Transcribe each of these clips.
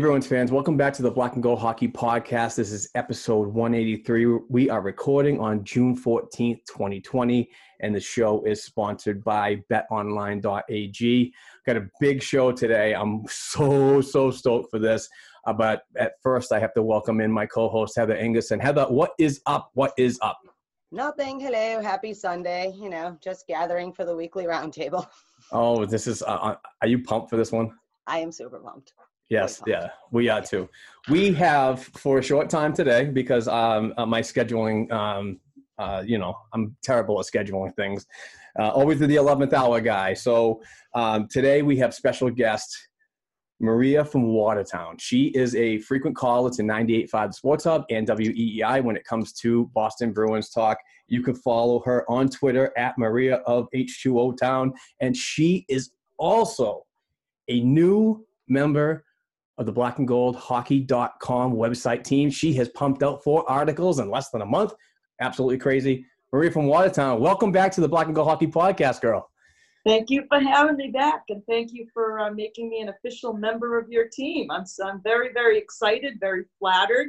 Bruins fans, welcome back to the Black and Gold Hockey Podcast. This is episode 183. We are recording on June 14th, 2020, and the show is sponsored by betonline.ag. Got a big show today. I'm so, so stoked for this. Uh, but at first, I have to welcome in my co host, Heather Ingerson. And Heather, what is up? What is up? Nothing. Hello. Happy Sunday. You know, just gathering for the weekly roundtable. Oh, this is, uh, are you pumped for this one? I am super pumped. Yes, yeah, we are too. We have for a short time today because um, uh, my scheduling, um, uh, you know, I'm terrible at scheduling things. Uh, always the 11th hour guy. So um, today we have special guest Maria from Watertown. She is a frequent caller to 98.5 Sports Hub and WEEI when it comes to Boston Bruins talk. You can follow her on Twitter at Maria of H2O Town, and she is also a new member of the black and gold hockey.com website team. She has pumped out four articles in less than a month. Absolutely crazy. Maria from Watertown, welcome back to the Black and Gold Hockey Podcast, girl. Thank you for having me back, and thank you for uh, making me an official member of your team. I'm, I'm very, very excited, very flattered,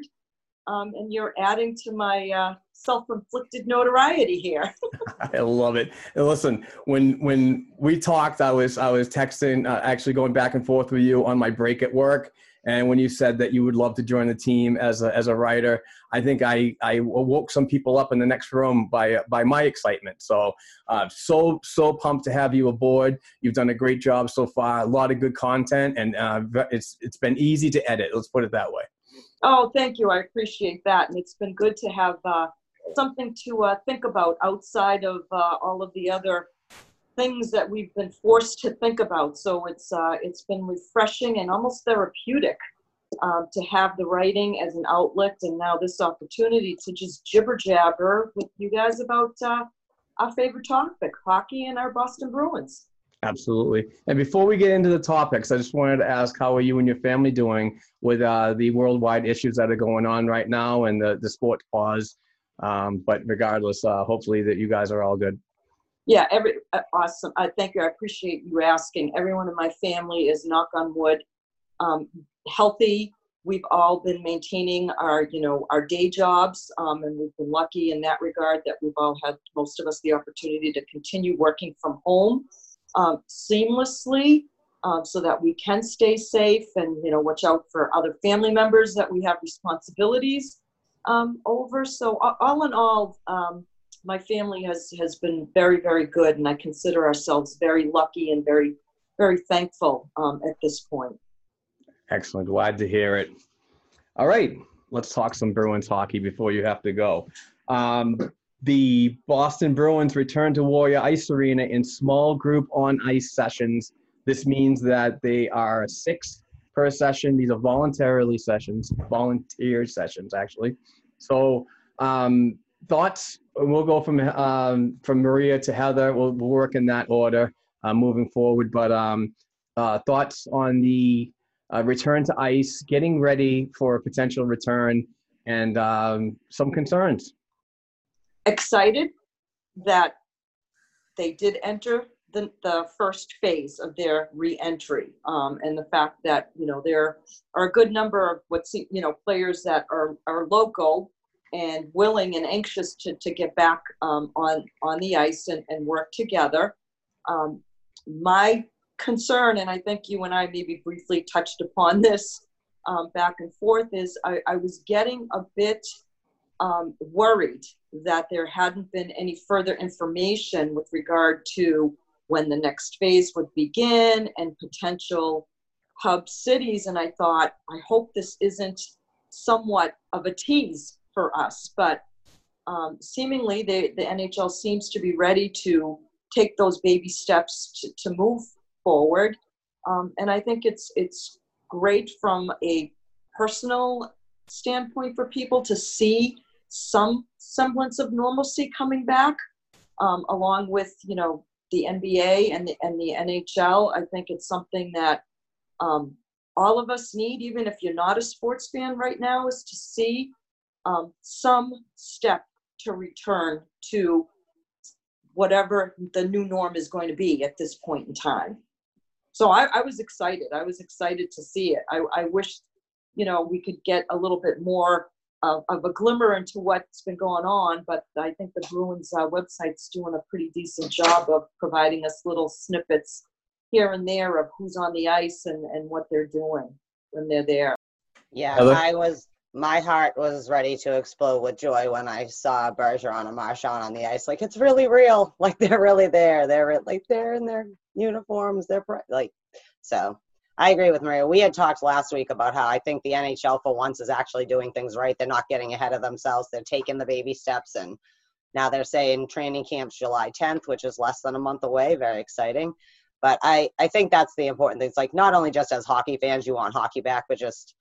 um, and you're adding to my uh, self-inflicted notoriety here. I love it. And listen, when when we talked, I was I was texting, uh, actually going back and forth with you on my break at work. And when you said that you would love to join the team as a, as a writer, I think I, I woke some people up in the next room by by my excitement. So uh, so so pumped to have you aboard. You've done a great job so far. A lot of good content, and uh, it's it's been easy to edit. Let's put it that way. Oh, thank you. I appreciate that, and it's been good to have uh, something to uh, think about outside of uh, all of the other things that we've been forced to think about. So it's uh, it's been refreshing and almost therapeutic um, to have the writing as an outlet, and now this opportunity to just jibber jabber with you guys about uh, our favorite topic, hockey and our Boston Bruins. Absolutely. And before we get into the topics, I just wanted to ask how are you and your family doing with uh, the worldwide issues that are going on right now and the, the sport pause? Um, but regardless, uh, hopefully that you guys are all good. Yeah, every uh, awesome. I thank you. I appreciate you asking. Everyone in my family is knock on wood, um, healthy. We've all been maintaining our, you know, our day jobs, um, and we've been lucky in that regard that we've all had most of us the opportunity to continue working from home um, seamlessly, um, so that we can stay safe and you know watch out for other family members that we have responsibilities um, over. So all in all, um, my family has has been very very good, and I consider ourselves very lucky and very very thankful um, at this point. Excellent. Glad to hear it. All right, let's talk some Bruins hockey before you have to go. The Boston Bruins return to Warrior Ice Arena in small group on ice sessions. This means that they are six per session. These are voluntarily sessions, volunteer sessions, actually. So, um, thoughts? We'll go from um, from Maria to Heather. We'll, we'll work in that order uh, moving forward. But um, uh, thoughts on the uh, return to ice, getting ready for a potential return, and um, some concerns. Excited that they did enter the, the first phase of their re-entry um, and the fact that you know there are a good number of what's you know players that are are local and willing and anxious to, to get back um, on on the ice and, and work together. Um, my concern and i think you and i maybe briefly touched upon this um, back and forth is I, I was getting a bit um, worried that there hadn't been any further information with regard to when the next phase would begin and potential hub cities. And I thought, I hope this isn't somewhat of a tease for us. But um, seemingly, they, the NHL seems to be ready to take those baby steps to, to move forward. Um, and I think it's it's great from a personal standpoint for people to see some semblance of normalcy coming back, um, along with you know the NBA and the and the NHL. I think it's something that um, all of us need, even if you're not a sports fan right now, is to see um, some step to return to whatever the new norm is going to be at this point in time. So I, I was excited. I was excited to see it. I, I wish, you know, we could get a little bit more of, of a glimmer into what's been going on, but I think the Bruins uh, website's doing a pretty decent job of providing us little snippets here and there of who's on the ice and, and what they're doing when they're there. Yeah, Heather? I was. My heart was ready to explode with joy when I saw Bergeron and Marchand on the ice. Like it's really real. Like they're really there. They're like they're in their uniforms. They're pri- like so. I agree with Maria. We had talked last week about how I think the NHL for once is actually doing things right. They're not getting ahead of themselves. They're taking the baby steps, and now they're saying training camp's July 10th, which is less than a month away. Very exciting. But I, I think that's the important thing. It's like not only just as hockey fans, you want hockey back, but just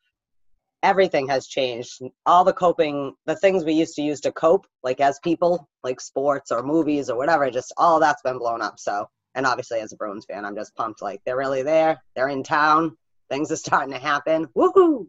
everything has changed. All the coping, the things we used to use to cope, like as people, like sports or movies or whatever, just all that's been blown up. So, and obviously as a Bruins fan, I'm just pumped. Like they're really there. They're in town. Things are starting to happen. Woohoo!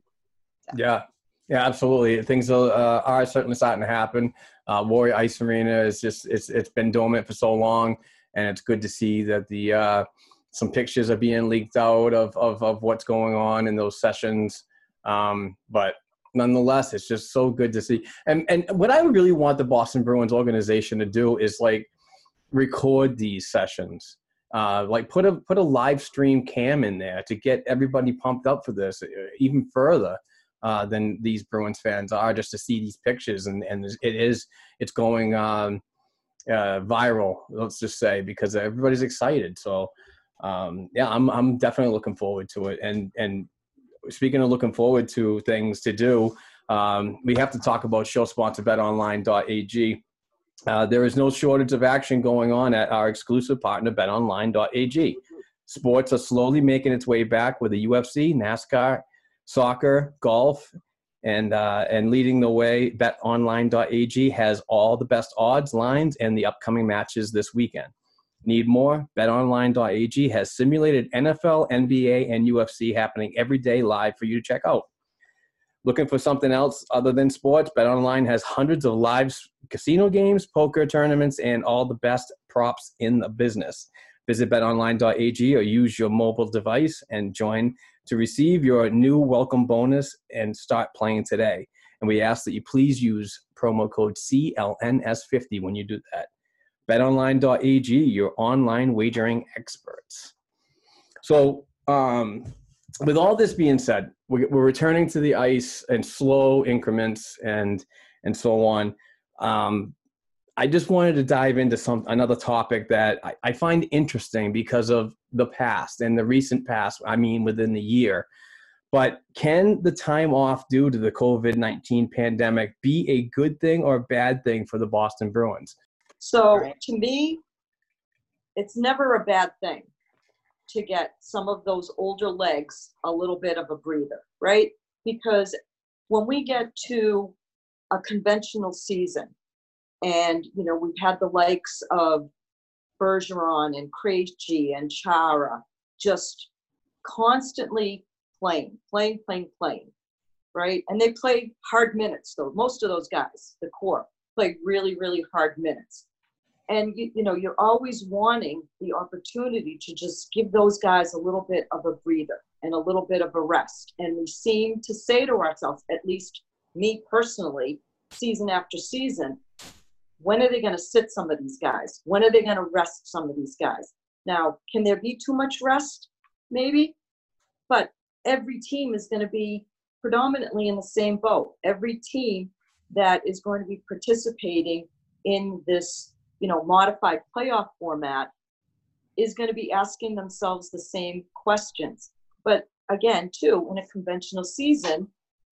Yeah, yeah, absolutely. Things are, uh, are certainly starting to happen. Uh, Warrior Ice Arena is just it's it's been dormant for so long, and it's good to see that the uh, some pictures are being leaked out of, of of what's going on in those sessions. Um, but nonetheless, it's just so good to see. And and what I really want the Boston Bruins organization to do is like record these sessions. Uh, like put a put a live stream cam in there to get everybody pumped up for this uh, even further uh, than these Bruins fans are just to see these pictures. And and it is it's going um, uh, viral let's just say because everybody's excited. So um, yeah I'm I'm definitely looking forward to it. And and speaking of looking forward to things to do um, we have to talk about show sponsor betonline.ag uh, there is no shortage of action going on at our exclusive partner, betonline.ag. Sports are slowly making its way back with the UFC, NASCAR, soccer, golf, and uh, and leading the way. BetOnline.ag has all the best odds, lines, and the upcoming matches this weekend. Need more? BetOnline.ag has simulated NFL, NBA, and UFC happening every day live for you to check out. Looking for something else other than sports? BetOnline has hundreds of live casino games, poker tournaments, and all the best props in the business. Visit betonline.ag or use your mobile device and join to receive your new welcome bonus and start playing today. And we ask that you please use promo code CLNS50 when you do that. BetOnline.ag, your online wagering experts. So, um, with all this being said, we're, we're returning to the ice in slow increments and and so on. Um, I just wanted to dive into some another topic that I, I, find interesting because of the past and the recent past. I mean, within the year. But can the time off due to the COVID nineteen pandemic be a good thing or a bad thing for the Boston Bruins? So to me, it's never a bad thing to get some of those older legs a little bit of a breather, right? Because when we get to a conventional season, and you know we've had the likes of Bergeron and Krejci and Chara just constantly playing, playing, playing, playing, right? And they play hard minutes, though. Most of those guys, the core, play really, really hard minutes and you, you know you're always wanting the opportunity to just give those guys a little bit of a breather and a little bit of a rest. And we seem to say to ourselves at least me personally season after season when are they going to sit some of these guys? When are they going to rest some of these guys? Now can there be too much rest? Maybe but every team is going to be predominantly in the same boat. Every team that is going to be participating in this you know, modified playoff format is going to be asking themselves the same questions. But again, too, in a conventional season,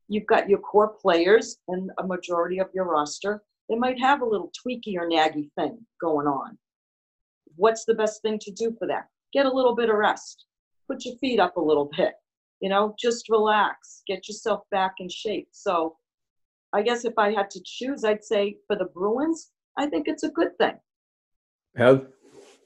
you've got your core players and a majority of your roster. They might have a little tweaky or naggy thing going on. What's the best thing to do for that? Get a little bit of rest. Put your feet up a little bit. You know, just relax. Get yourself back in shape. So I guess if I had to choose, I'd say for the Bruins, I think it's a good thing. Have?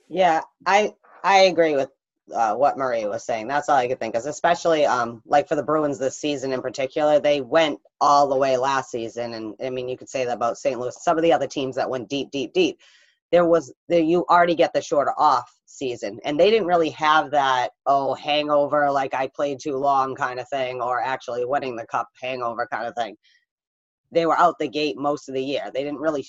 Yeah, I I agree with uh, what Marie was saying. That's all I could think of, especially um, like for the Bruins this season in particular. They went all the way last season, and I mean, you could say that about St. Louis. Some of the other teams that went deep, deep, deep. There was there, you already get the shorter off season, and they didn't really have that oh hangover like I played too long kind of thing, or actually winning the cup hangover kind of thing. They were out the gate most of the year. They didn't really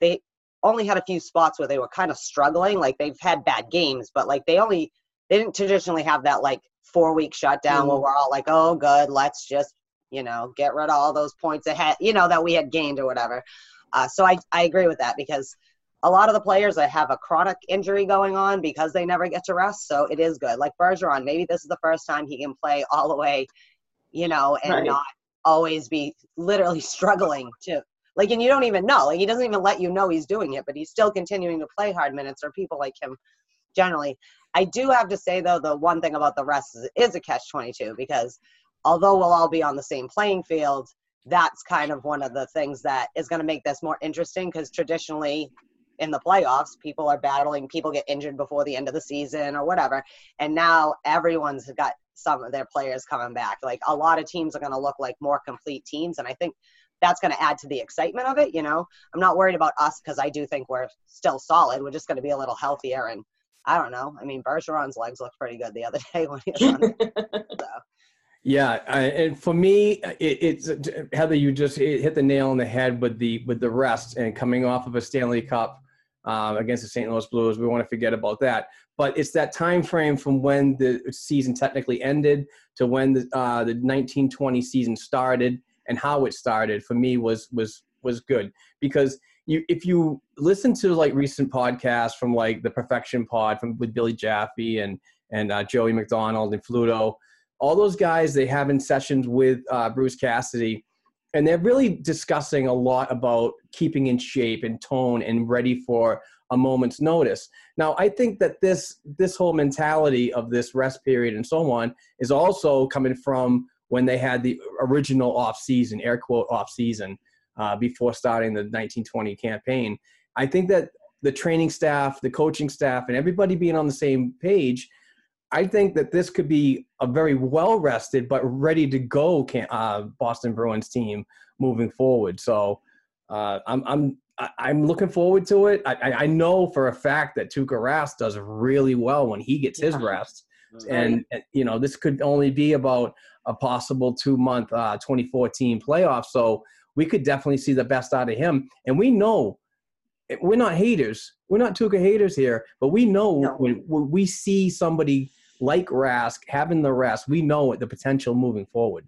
they only had a few spots where they were kind of struggling. Like they've had bad games, but like they only they didn't traditionally have that like four week shutdown mm-hmm. where we're all like, oh, good, let's just you know get rid of all those points ahead, you know, that we had gained or whatever. Uh, so I I agree with that because a lot of the players that have a chronic injury going on because they never get to rest. So it is good. Like Bergeron, maybe this is the first time he can play all the way, you know, and right. not always be literally struggling to like, and you don't even know. Like, he doesn't even let you know he's doing it, but he's still continuing to play hard minutes or people like him generally. I do have to say, though, the one thing about the rest is, is a catch 22 because although we'll all be on the same playing field, that's kind of one of the things that is going to make this more interesting because traditionally in the playoffs, people are battling, people get injured before the end of the season or whatever. And now everyone's got some of their players coming back. Like a lot of teams are going to look like more complete teams. And I think that's going to add to the excitement of it. You know, I'm not worried about us because I do think we're still solid. We're just going to be a little healthier. And I don't know. I mean, Bergeron's legs looked pretty good the other day when he was on it. So. Yeah, I, and for me, it, it's Heather. You just hit the nail on the head with the with the rest and coming off of a Stanley Cup uh, against the St. Louis Blues. We want to forget about that. But it's that time frame from when the season technically ended to when the uh, the 1920 season started and how it started for me was was was good because you if you listen to like recent podcasts from like the Perfection Pod from with Billy Jaffe and and uh, Joey McDonald and Fluto, all those guys they have in sessions with uh, Bruce Cassidy, and they're really discussing a lot about keeping in shape and tone and ready for a moment's notice. Now, I think that this this whole mentality of this rest period and so on is also coming from when they had the original off season, air quote off season, uh, before starting the 1920 campaign. I think that the training staff, the coaching staff, and everybody being on the same page, I think that this could be a very well rested but ready to go uh, Boston Bruins team moving forward. So uh, I'm I'm I'm looking forward to it. I, I know for a fact that Tuukka Rask does really well when he gets his rest, and, and you know this could only be about a possible two month uh, 2014 playoff. So we could definitely see the best out of him, and we know we're not haters. We're not Tuukka haters here, but we know no. when, when we see somebody like Rask having the rest, we know the potential moving forward.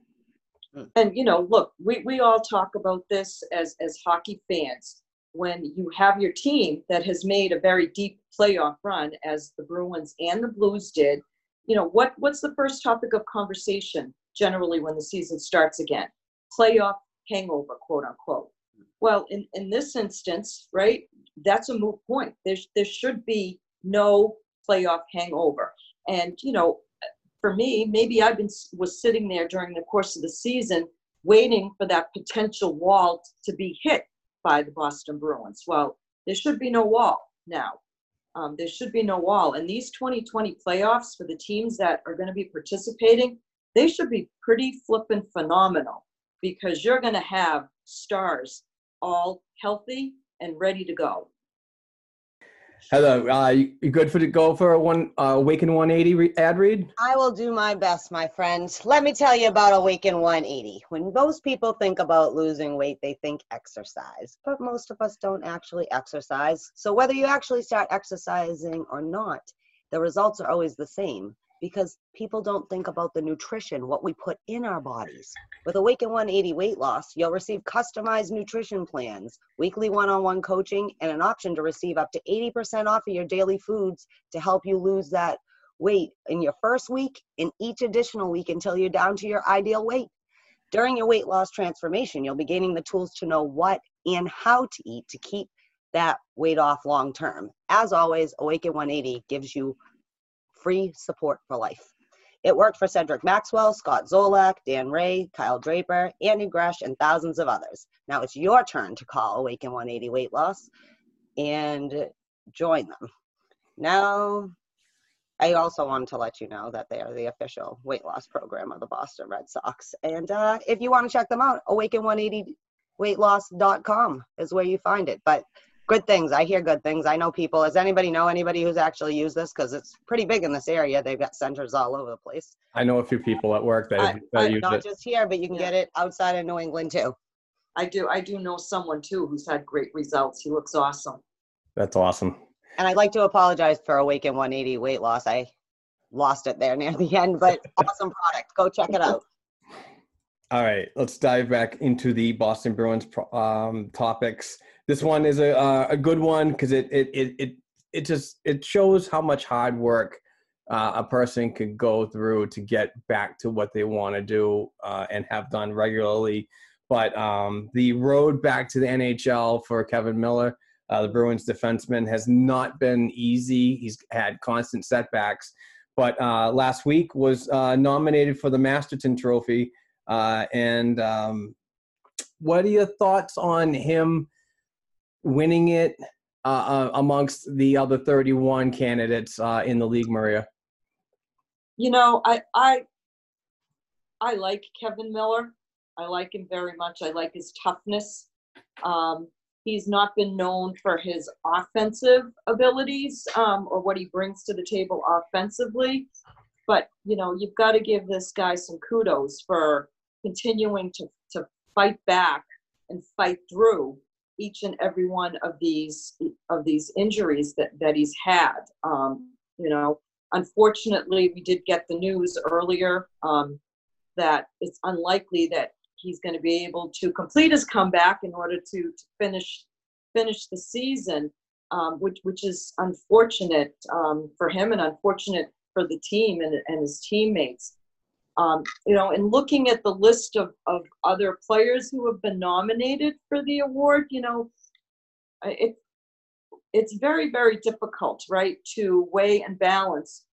And you know, look, we, we all talk about this as as hockey fans. When you have your team that has made a very deep playoff run, as the Bruins and the Blues did, you know, what what's the first topic of conversation generally when the season starts again? Playoff hangover, quote unquote. Well, in, in this instance, right, that's a moot point. There's there should be no playoff hangover. And you know, for me, maybe I've been was sitting there during the course of the season waiting for that potential wall to be hit by the Boston Bruins. Well, there should be no wall now. Um, there should be no wall. And these 2020 playoffs for the teams that are going to be participating, they should be pretty flippin' phenomenal because you're going to have stars all healthy and ready to go. Hello, uh, you good for to go for a one uh, Awaken 180 re- ad read? I will do my best, my friend. Let me tell you about Awaken 180. When most people think about losing weight, they think exercise, but most of us don't actually exercise. So whether you actually start exercising or not, the results are always the same because people don't think about the nutrition, what we put in our bodies. With Awaken 180 Weight Loss, you'll receive customized nutrition plans, weekly one on one coaching, and an option to receive up to 80% off of your daily foods to help you lose that weight in your first week and each additional week until you're down to your ideal weight. During your weight loss transformation, you'll be gaining the tools to know what and how to eat to keep that weight off long term. As always, Awaken 180 gives you free support for life. It worked for Cedric Maxwell, Scott Zolak, Dan Ray, Kyle Draper, Andy Gresh, and thousands of others. Now it's your turn to call Awaken 180 Weight Loss and join them. Now, I also wanted to let you know that they are the official weight loss program of the Boston Red Sox. And uh, if you want to check them out, awaken180weightloss.com is where you find it. But good things. I hear good things. I know people. Does anybody know anybody who's actually used this? Because it's pretty big in this area. They've got centers all over the place. I know a few people at work that, I, that I, use not it. just here, but you can Yeah. get it outside of New England too. I do. I do know someone too who's had great results. He looks awesome. That's awesome. And I'd like to apologize for Awaken 180 weight loss. I lost it there near the end, but awesome product. Go check it out. All right, let's dive back into the Boston Bruins um, topics. This one is a uh, a good one because it, it it it it just it shows how much hard work uh, a person could go through to get back to what they want to do uh, and have done regularly. But um, the road back to the NHL for Kevan Miller, uh, the Bruins defenseman, has not been easy. He's had constant setbacks. But uh, last week was uh, nominated for the Masterton Trophy. And um, what are your thoughts on him winning it uh, uh, amongst the other 31 candidates uh, in the league, Maria? You know, I I I like Kevan Miller. I like him very much. I like his toughness. Um, he's not been known for his offensive abilities um, or what he brings to the table offensively. But you know, you've got to give this guy some kudos for continuing to to fight back and fight through each and every one of these of these injuries that that he's had. Um, you know, unfortunately, we did get the news earlier um, that it's unlikely that he's going to be able to complete his comeback in order to, to finish finish the season, um, which which is unfortunate um, for him and unfortunate for the team and, and his teammates. Um, you know, and looking at the list of, of other players who have been nominated for the award, you know, it it's very very difficult, right, to weigh and balance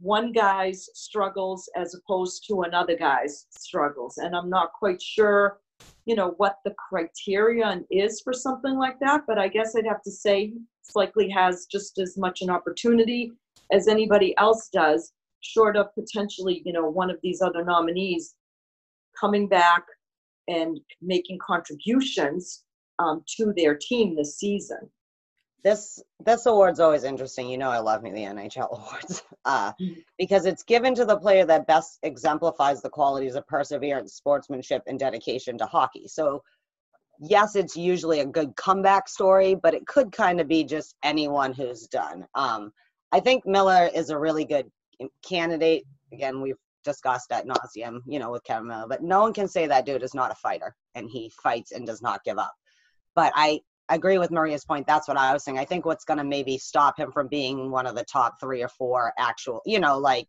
one guy's struggles as opposed to another guy's struggles, and I'm not quite sure you know, what the criterion is for something like that, but I guess I'd have to say Blakely has just as much an opportunity as anybody else does, short of potentially, you know, one of these other nominees coming back and making contributions um, to their team this season. this this award's always interesting. You know, I love me the NHL awards uh, Mhm. because it's given to the player that best exemplifies the qualities of perseverance, sportsmanship, and dedication to hockey. So, yes, it's usually a good comeback story, but it could kind of be just anyone who's done. Um, I think Miller is a really good candidate. Again, we've discussed at nauseum, you know, with Kevan Miller, but no one can say that dude is not a fighter and he fights and does not give up. But I agree with Maria's point. That's what I was saying. I think what's going to maybe stop him from being one of the top three or four actual, you know, like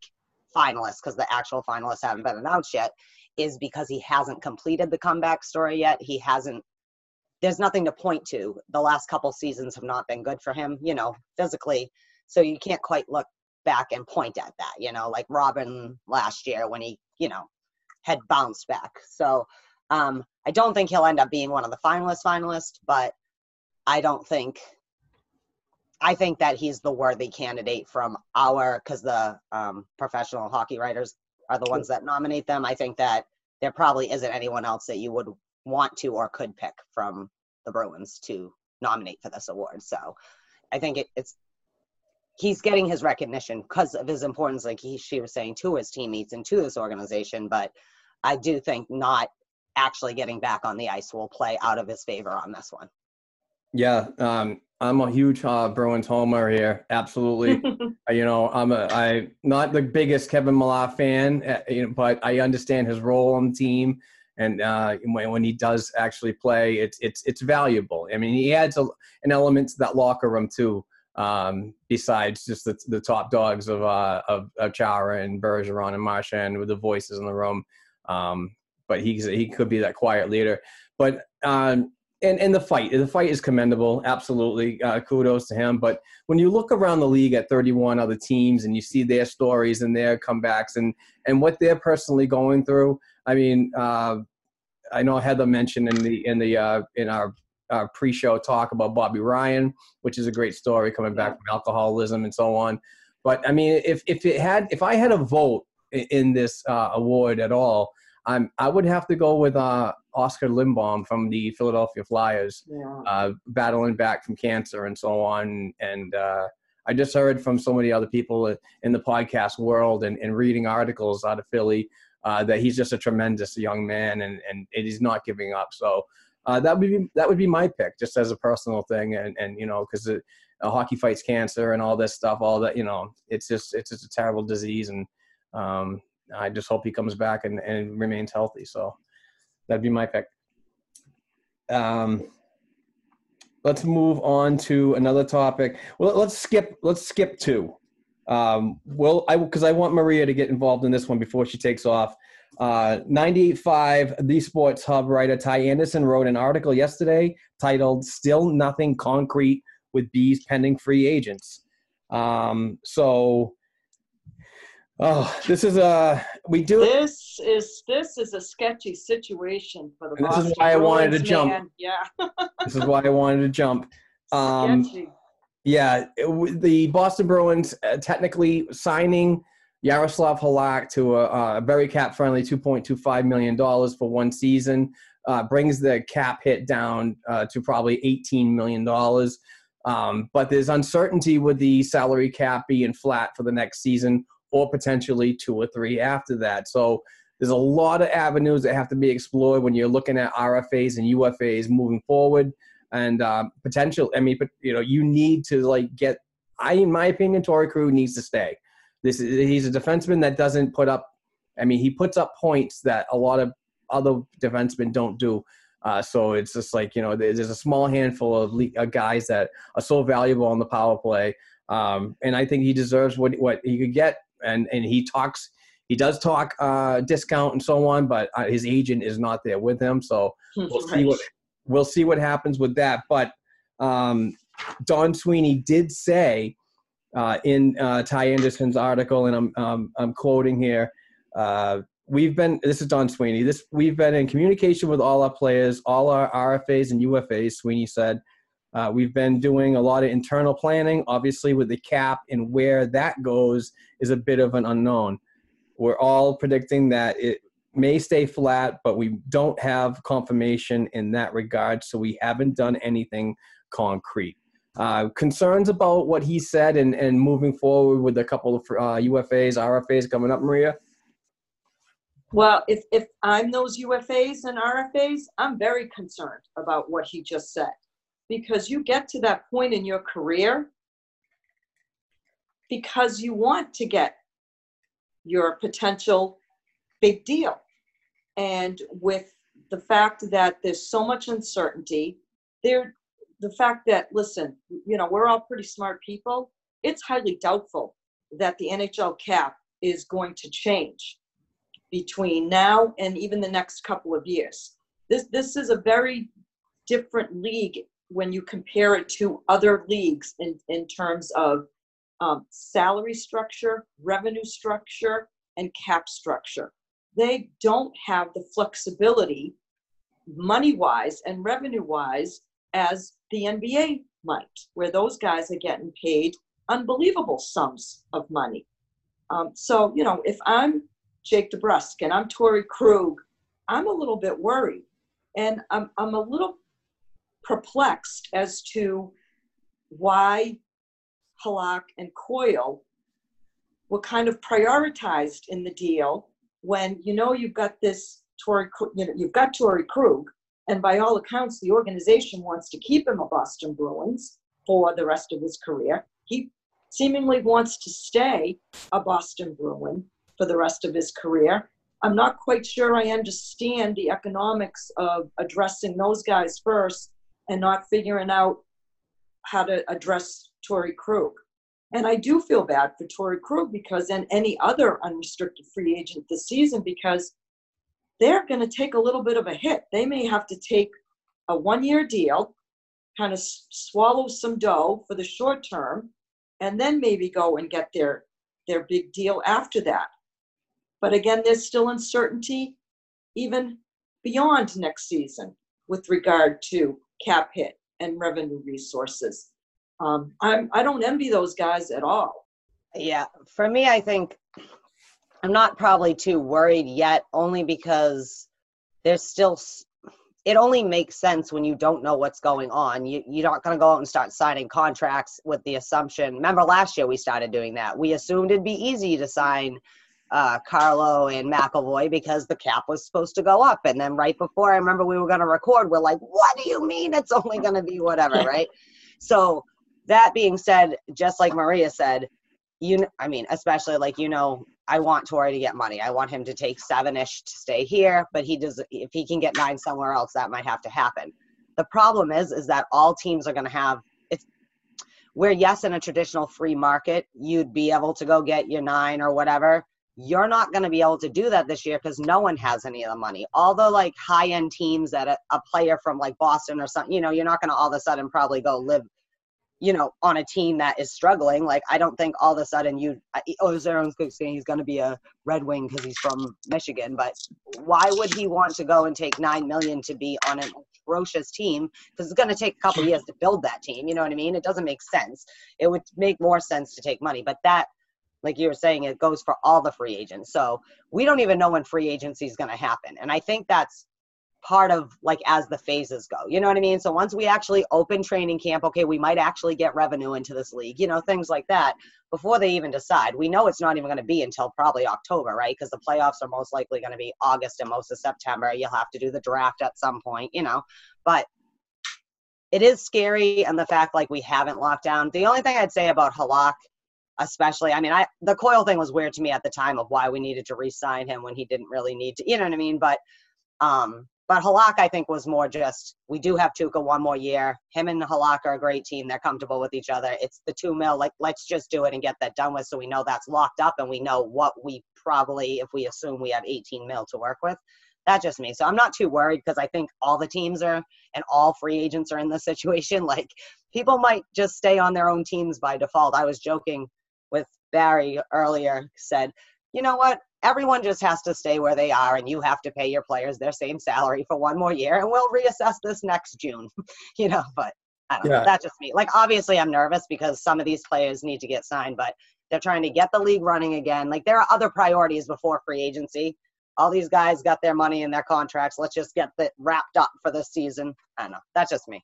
finalists, because the actual finalists haven't been announced yet, is because he hasn't completed the comeback story yet. He hasn't. There's nothing to point to. The last couple seasons have not been good for him, you know, physically. So you can't quite look back and point at that, you know, like Robin last year when he, you know, had bounced back. So um, I don't think he'll end up being one of the finalists finalists, but I don't think I think that he's the worthy candidate from our because the um, professional hockey writers are the ones that nominate them. I think that there probably isn't anyone else that you would want to or could pick from the Bruins to nominate for this award. So I think it, it's he's getting his recognition because of his importance, like he, she was saying, to his teammates and to this organization. But I do think not actually getting back on the ice will play out of his favor on this one. Yeah, um, I'm a huge uh, Bruins homer here. Absolutely. Uh, you know, I'm a I not the biggest Kevan Miller fan, uh, you know, but I understand his role on the team, and uh, when, when he does actually play, it's it's it's valuable. I mean, he adds a, an element to that locker room too. Um, besides just the, the top dogs of uh, of, of Chara and Bergeron and Marchand with the voices in the room, um, but he's he could be that quiet leader. But um, and and the fight the fight is commendable absolutely uh, kudos to him but when you look around the league at 31 other teams and you see their stories and their comebacks and and what they're personally going through i mean uh, i know heather mentioned in the in the uh, in our uh, pre-show talk about bobby ryan which is a great story coming back from alcoholism and so on but i mean if if it had if i had a vote in, this uh, award at all I'm, I would have to go with uh, Oskar Lindblom from the Philadelphia Flyers, Yeah. uh, battling back from cancer and so on. And uh, I just heard from so many other people in the podcast world and, and reading articles out of Philly uh, that he's just a tremendous young man and, and he's not giving up. So uh, that would be that would be my pick, just as a personal thing. And, and you know, because hockey fights cancer and all this stuff, all that you know, it's just it's just a terrible disease and. Um, I just hope he comes back and, and remains healthy. So that'd be my pick. Um, let's move on to another topic. Well, let's skip. Let's skip two. Um, well, I because I want Maria to get involved in this one before she takes off. Uh, 98.5, The Sports Hub writer Ty Anderson wrote an article yesterday titled "Still Nothing Concrete with B's Pending Free Agents." Um, so Oh, this is a we do. This is this is a sketchy situation for the this is why I wanted to jump. Yeah, This is why I wanted to jump. Um, sketchy. yeah, it the Boston Bruins uh, technically signing Yaroslav Halak to a, a very cap friendly two point two five million dollars for one season uh, brings the cap hit down uh, to probably eighteen million dollars. Um, but there's uncertainty with the salary cap being flat for the next season or potentially two or three after that. So there's a lot of avenues that have to be explored when you're looking at RFAs and UFAs moving forward, and um, potential. I mean, but you know, you need to like get. I, in my opinion, Torey Krug needs to stay. This is he's a defenseman that doesn't put up. I mean, he puts up points that a lot of other defensemen don't do. Uh, so it's just like you know, there's a small handful of le- uh, guys that are so valuable on the power play, um, and I think he deserves what what he could get. And and he talks, he does talk uh, discount and so on, but uh, his agent is not there with him. So we'll see what we'll see what happens with that. But um, Don Sweeney did say uh, in uh, Ty Anderson's article, and I'm um, I'm quoting here. Uh, we've been this is Don Sweeney. This we've been in communication with all our players, all our RFAs and UFAs. Sweeney said uh, we've been doing a lot of internal planning. Obviously, with the cap and where that goes is a bit of an unknown. We're all predicting that it may stay flat, but we don't have confirmation in that regard, so we haven't done anything concrete. Uh, concerns about what he said and, and moving forward with a couple of uh, UFAs, RFAs coming up, Maria? Well, if, if I'm those UFAs and RFAs, I'm very concerned about what he just said. Because you get to that point in your career because you want to get your potential big deal. And with the fact that there's so much uncertainty, there the fact that listen, you know, we're all pretty smart people, it's highly doubtful that the NHL cap is going to change between now and even the next couple of years. This this is a very different league when you compare it to other leagues in, in terms of um, salary structure, revenue structure, and cap structure. They don't have the flexibility, money wise and revenue wise, as the NBA might, where those guys are getting paid unbelievable sums of money. Um, so, you know, if I'm Jake DeBrusk and I'm Torey Krug, I'm a little bit worried. And I'm, I'm a little perplexed as to why Halak and Coyle were kind of prioritized in the deal when you know you've got this Torey, you know, you've got Torey Krug, and by all accounts, the organization wants to keep him a Boston Bruins for the rest of his career. He seemingly wants to stay a Boston Bruin for the rest of his career. I'm not quite sure I understand the economics of addressing those guys first and not figuring out how to address Torey Krug. And I do feel bad for Torey Krug because and any other unrestricted free agent this season because they're going to take a little bit of a hit. They may have to take a one-year deal, kind of swallow some dough for the short term, and then maybe go and get their their big deal after that. But again, there's still uncertainty even beyond next season with regard to cap hit and revenue resources. Um, I'm, I don't envy those guys at all. Yeah, for me, I think I'm not probably too worried yet, only because there's still. It only makes sense when you don't know what's going on. You, you're not going to go out and start signing contracts with the assumption. Remember last year we started doing that. We assumed it'd be easy to sign uh, Carlo and McAvoy because the cap was supposed to go up. And then right before I remember we were going to record, we're like, what do you mean it's only going to be whatever, right? So that being said, just like Maria said, you, I mean, especially like, you know, I want Torey to get money. I want him to take seven-ish to stay here, but he does, if he can get nine somewhere else, that might have to happen. The problem is, is that all teams are going to have it's where yes, in a traditional free market, you'd be able to go get your nine or whatever you're not going to be able to do that this year because no one has any of the money. All the like high end teams that a, a, player from like Boston or something, you know, you're not going to all of a sudden probably go live, you know, on a team that is struggling. Like, I don't think all of a sudden you, oh, Aaron's saying he's going to be a Red Wing because he's from Michigan, but why would he want to go and take nine million to be on an atrocious team? Because it's going to take a couple years to build that team. You know what I mean? It doesn't make sense. It would make more sense to take money, but that like you were saying, it goes for all the free agents. So we don't even know when free agency is going to happen. And I think that's part of like as the phases go. You know what I mean? So once we actually open training camp, okay, we might actually get revenue into this league, you know, things like that before they even decide. We know it's not even going to be until probably October, right? Because the playoffs are most likely going to be August and most of September. You'll have to do the draft at some point, you know. But it is scary and the fact like we haven't locked down. The only thing I'd say about Halak especially i mean i the coyle thing was weird to me at the time of why we needed to re-sign him when he didn't really need to you know what i mean but um but halak i think was more just we do have tuukka one more year. Him and halak are a great team. They're comfortable with each other. It's the two mil. Like let's just do it and get that done with so we know that's locked up and we know what we probably if we assume we have 18 mil to work with. That's just me. So i'm not too worried because i think all the teams are and all free agents are in this situation. Like people might just stay on their own teams by default. I was joking with Barry earlier said, you know what? Everyone just has to stay where they are, and you have to pay your players their same salary for one more year, and we'll reassess this next June. you know, but I don't Yeah. know. That's just me. Like, obviously, I'm nervous because some of these players need to get signed, but they're trying to get the league running again. Like, there are other priorities before free agency. All these guys got their money and their contracts. Let's just get it wrapped up for this season. I don't know. That's just me.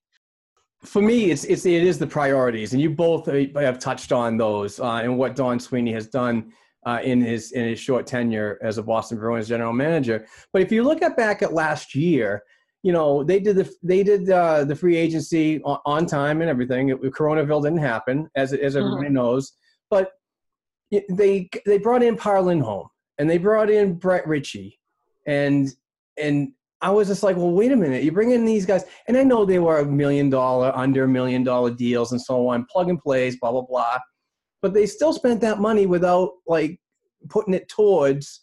For me, it's, it's it is the priorities, and you both have touched on those uh, and what Don Sweeney has done uh, in his in his short tenure as a Boston Bruins general manager. But if you look at back at last year, you know they did the they did uh, the free agency on, on time and everything. It, Coronaville didn't happen, as as everybody knows, but they they brought in Par Lindholm and they brought in Brett Ritchie, and and I was just like, well, wait a minute, you bring in these guys, and I know they were a million dollar, under a million dollar deals and so on, plug and plays, blah blah blah, but they still spent that money without like putting it towards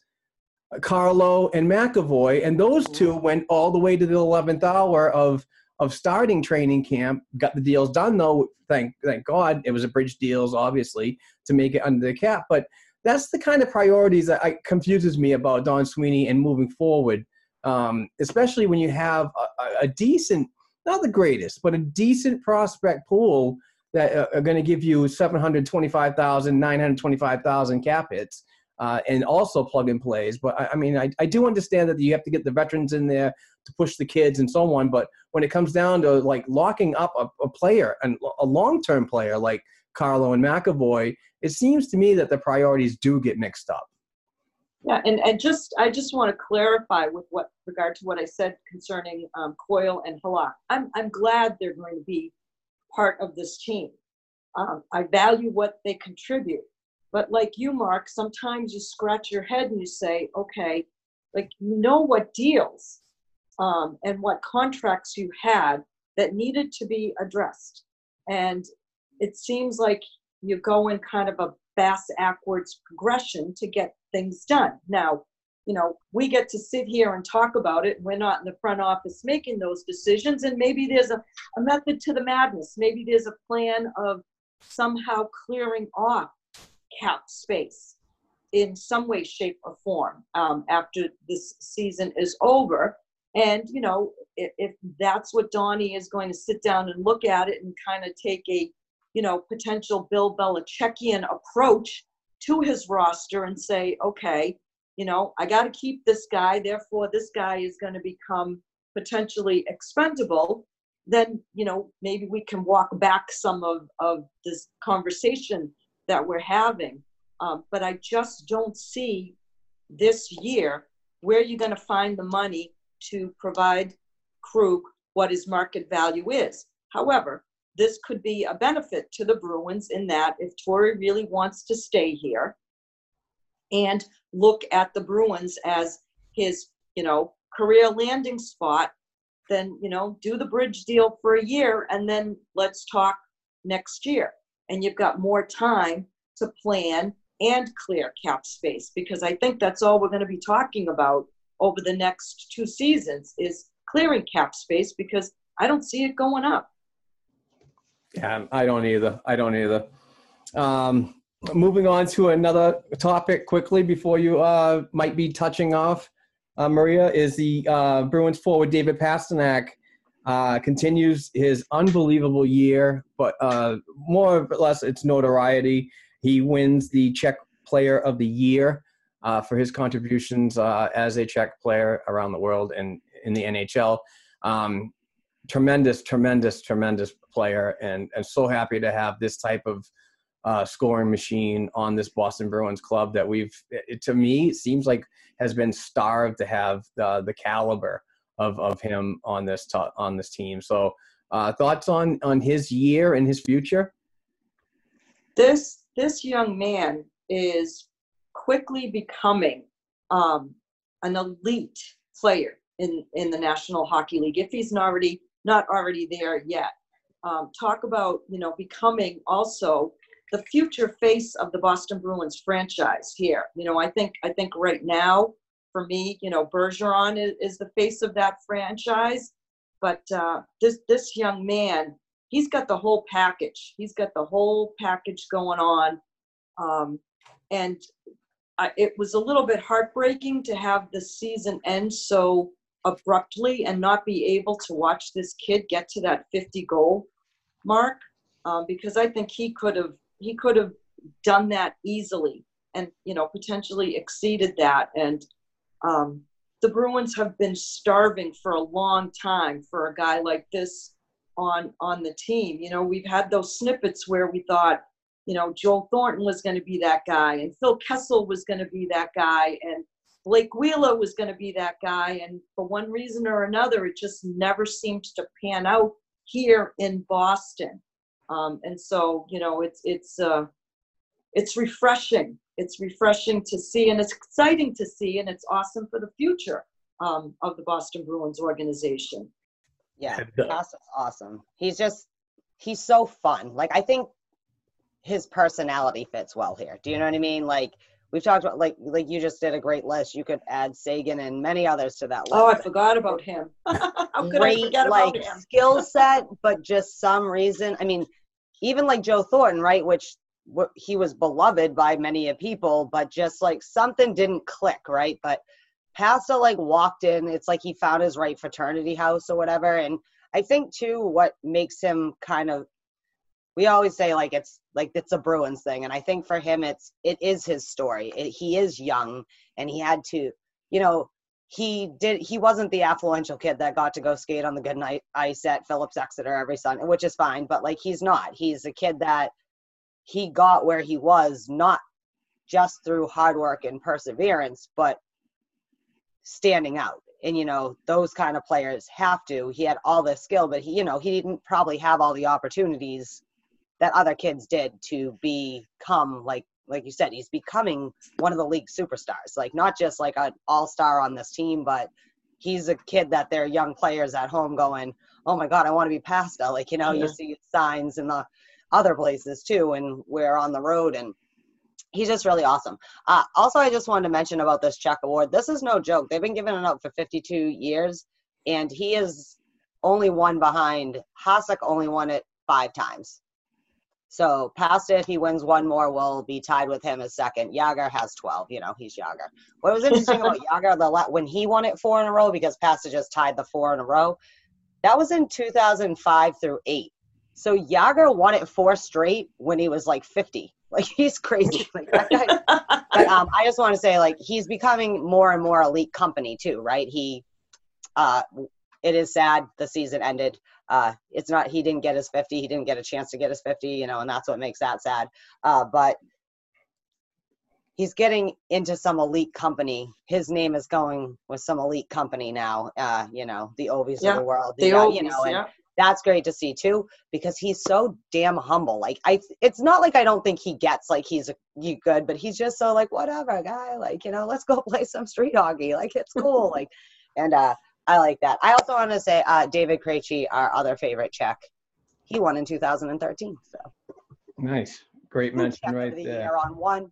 Carlo and McAvoy, and those two went all the way to the eleventh hour of of starting training camp. Got the deals done though. Thank thank God it was a bridge deals, obviously, to make it under the cap. But that's the kind of priorities that I, confuses me about Don Sweeney and moving forward, um, especially when you have a, a- a decent, not the greatest, but a decent prospect pool that uh, are going to give you 725,000, 925,000 cap hits. Uh, and also plug and plays. But I, I mean, I, I do understand that you have to get the veterans in there to push the kids and so on. But when it comes down to like locking up a, a player and a long term player like Carlo and McAvoy, it seems to me that the priorities do get mixed up. Yeah, and, and just, I just want to clarify with what regard to what I said concerning um, Coyle and Halak. I'm, I'm glad they're going to be part of this team. Um, I value what they contribute. But like you, Mark, sometimes you scratch your head and you say, okay, like you know what deals um, and what contracts you had that needed to be addressed. And it seems like you go in kind of a bass backwards progression to get things done. Now, you know, we get to sit here and talk about it. We're not in the front office making those decisions. And maybe there's a, a method to the madness. Maybe there's a plan of somehow clearing off cap space in some way, shape, or form um, after this season is over. And, you know, if, if that's what Donnie is going to sit down and look at it and kind of take a, you know, potential Bill Belichickian approach to his roster and say, okay, you know, I got to keep this guy, therefore this guy is going to become potentially expendable, then, you know, maybe we can walk back some of, of this conversation that we're having. Um, but I just don't see this year where you're going to find the money to provide Krug what his market value is. However, this could be a benefit to the Bruins in that if Torey really wants to stay here and look at the Bruins as his, you know, career landing spot, then, you know, do the bridge deal for a year and then let's talk next year. And you've got more time to plan and clear cap space because I think that's all we're going to be talking about over the next two seasons is clearing cap space because I don't see it going up. Yeah, I don't either. I don't either. Um, moving on to another topic quickly before you uh, might be touching off, uh, Maria, is the uh, Bruins forward David Pastrnak uh, continues his unbelievable year, but uh, more or less it's notoriety. He wins the Czech Player of the Year uh, for his contributions as a Czech player around the world and in the NHL. Um, tremendous, tremendous, tremendous player, and and so happy to have this type of uh, scoring machine on this Boston Bruins club that we've, it, to me, seems like has been starved to have the the caliber of of him on this to, on this team. So, uh, thoughts on on his year and his future? This this young man is quickly becoming um, an elite player in in the National Hockey League. If he's not already not already there yet, um, talk about you know becoming also the future face of the Boston Bruins franchise here. You know, I think I think right now for me, you know, Bergeron is, is the face of that franchise, but uh, this this young man, he's got the whole package. He's got the whole package going on, um, and I, it was a little bit heartbreaking to have the season end so abruptly and not be able to watch this kid get to that 50 goal mark um, because I think he could have he could have done that easily and you know potentially exceeded that and um, the Bruins have been starving for a long time for a guy like this on on the team. You know, we've had those snippets where we thought, you know, Joel Thornton was going to be that guy, and Phil Kessel was going to be that guy, and Blake Wheeler was going to be that guy, and for one reason or another, it just never seemed to pan out here in Boston. Um, and so, you know, it's it's uh, it's refreshing. It's refreshing to see, and it's exciting to see, and it's awesome for the future um, of the Boston Bruins organization. Yeah, And, Cass is awesome. He's just he's so fun. Like I think his personality fits well here. Do you know what I mean? Like we've talked about like like you just did a great list. You could add Seguin and many others to that list. Oh, I forgot about him. How could I great like skill set, but just some reason. I mean, even like Joe Thornton, right? Which wh- he was beloved by many a people, but just like something didn't click, right? But Pasta like walked in. It's like he found his right fraternity house or whatever. And I think too, what makes him kind of we always say like it's like it's a Bruins thing, and I think for him it's it is his story. It, he is young, and he had to, you know, he did he wasn't the affluential kid that got to go skate on the good night ice at Phillips Exeter every Sunday, which is fine. But like he's not. He's a kid that he got where he was not just through hard work and perseverance, but standing out. And you know those kind of players have to. He had all this skill, but he you know he didn't probably have all the opportunities that other kids did to become like like you said he's becoming one of the league superstars. Like not just like an all-star on this team but he's a kid that their young players at home going oh my god i want to be pasta. Like you know Yeah. you see signs in the other places too and we're on the road and he's just really awesome. Uh, also i just wanted to mention about this Czech award. This is no joke. They've been giving it out for 52 years and he is only one behind hasek only won it five times so Pasta, if he wins one more, will be tied with him as second. Jagr has 12. You know, he's Jagr. What was interesting about Jagr, the la- when he won it four in a row, because Pasta just tied the four in a row, that was in 2005 through 8. So Jagr won it four straight when he was like 50. Like, he's crazy. Like, that guy, but um, I just want to say, like, he's becoming more and more elite company, too, right? He, uh, it is sad the season ended. Uh, it's not he didn't get his 50. He didn't get a chance to get his 50, you know, and that's what makes that sad. Uh, but he's getting into some elite company. His name is going with some elite company now. Uh, you know, the Ovies Yeah, of the world. The guy, oldies, you know, and yeah. that's great to see too because he's so damn humble. Like I, it's not like I don't think he gets like he's a you good, but he's just so like whatever guy. Like you know, let's go play some street hockey. Like it's cool. like, and uh, I like that. I also want to say uh, David Krejci, our other favorite Czech, he won in 2013. So Nice. Great mention Czech right the there. year on one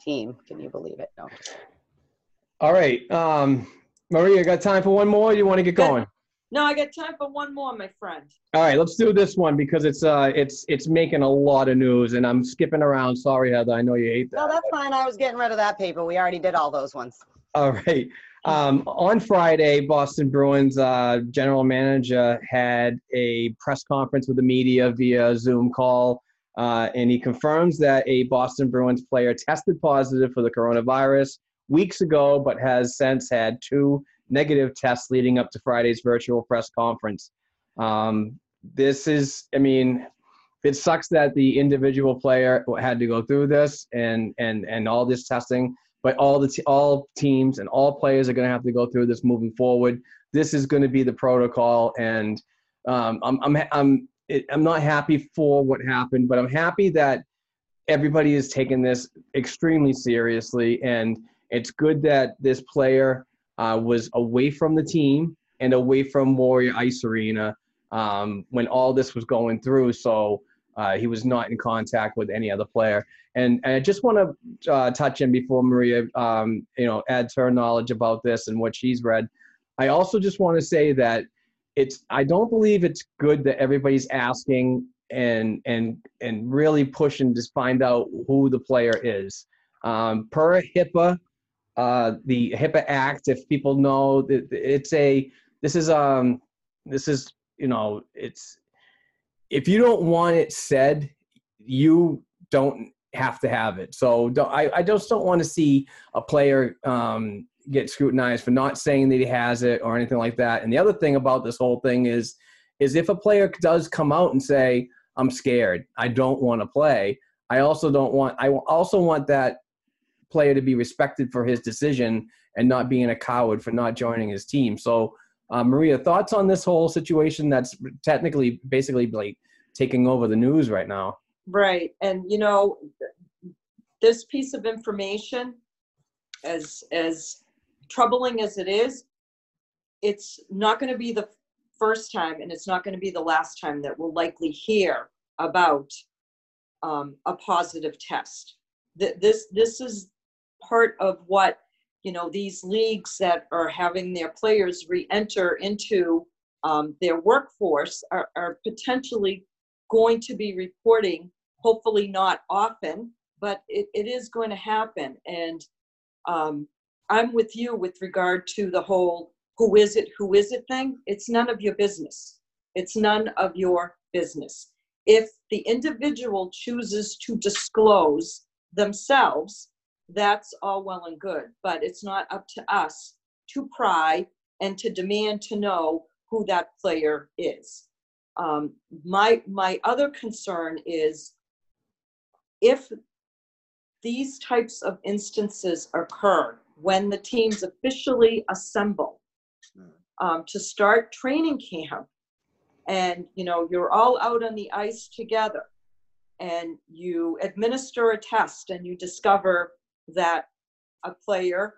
team. Can you believe it? No. All right. Um, Maria, got time for one more? You want to get going? No, I got time for one more, my friend. All right, let's do this one because it's uh it's it's making a lot of news and I'm skipping around. Sorry, Heather. I know you hate that. No, that's fine. I was getting rid of that paper. We already did all those ones. All right. Um, on Friday, Boston Bruins uh, general manager had a press conference with the media via Zoom call, uh, and he confirms that a Boston Bruins player tested positive for the coronavirus weeks ago, but has since had two negative tests leading up to Friday's virtual press conference. Um, this is, I mean, it sucks that the individual player had to go through this and and and all this testing but all the all teams and all players are going to have to go through this moving forward. This is going to be the protocol, and um, I'm I'm I'm I'm not happy for what happened, but I'm happy that everybody is taking this extremely seriously, and it's good that this player uh, was away from the team and away from Warrior Ice Arena um, when all this was going through. So. Uh, he was not in contact with any other player, and, and I just want to uh, touch in before Maria, um, you know, adds her knowledge about this and what she's read. I also just want to say that it's I don't believe it's good that everybody's asking and and and really pushing to find out who the player is. Um, per HIPAA, uh, the HIPAA Act, if people know, that it's a this is um this is you know it's if you don't want it said, you don't have to have it. So I I just don't want to see a player um, get scrutinized for not saying that he has it or anything like that. And the other thing about this whole thing is is if a player does come out and say I'm scared, I don't want to play. I also don't want I also want that player to be respected for his decision and not being a coward for not joining his team. So, uh, Maria, thoughts on this whole situation that's technically basically like taking over the news right now? Right. And, you know, this piece of information, as, as troubling as it is, it's not going to be the first time and it's not going to be the last time that we'll likely hear about um, a positive test. Th- This, this is part of what, you know, these leagues that are having their players re-enter into um, their workforce are, are potentially going to be reporting, hopefully not often, but it, it is going to happen. And um, I'm with you with regard to the whole who is it, who is it thing. It's none of your business. It's none of your business. If the individual chooses to disclose themselves, that's all well and good, but it's not up to us to pry and to demand to know who that player is. Um, my my other concern is if these types of instances occur when the teams officially assemble um, to start training camp and you know you're all out on the ice together and you administer a test and you discover that a player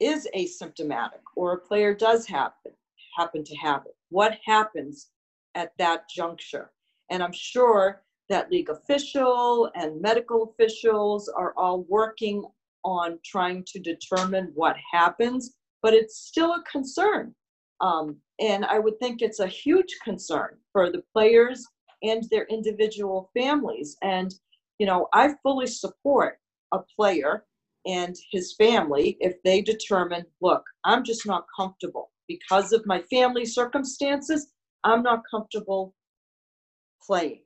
is asymptomatic or a player does happen happen to have it. What happens at that juncture? And i'm sure that league official and medical officials are all working on trying to determine what happens but it's still a concern. Um, and I would think it's a huge concern for the players and their individual families. And, you know, I fully support a player and his family if they determine, look, I'm just not comfortable because of my family circumstances, I'm not comfortable playing.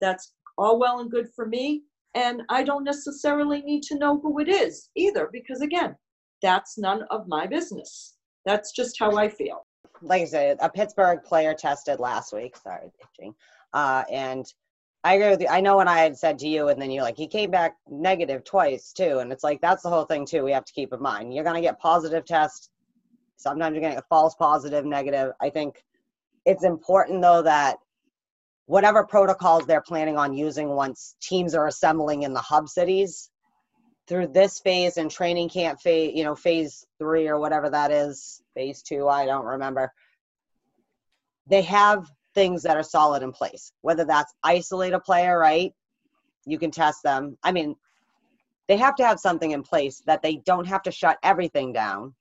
That's all well and good for me. And I don't necessarily need to know who it is either, because again, that's none of my business. That's just how I feel. like I said, a Pittsburgh player tested last week. Sorry. Uh, and I agree with you. I know when I had said to you, and then you're like, he came back negative twice too. And it's like, that's the whole thing too. We have to keep in mind. You're going to get positive tests. Sometimes you're getting a false positive, negative. I think it's important though that whatever protocols they're planning on using once teams are assembling in the hub cities through this phase and training camp phase, you know, phase three or whatever that is, phase two, I don't remember. They have things that are solid in place, whether that's isolate a player, right? You can test them. I mean, they have to have something in place that they don't have to shut everything down.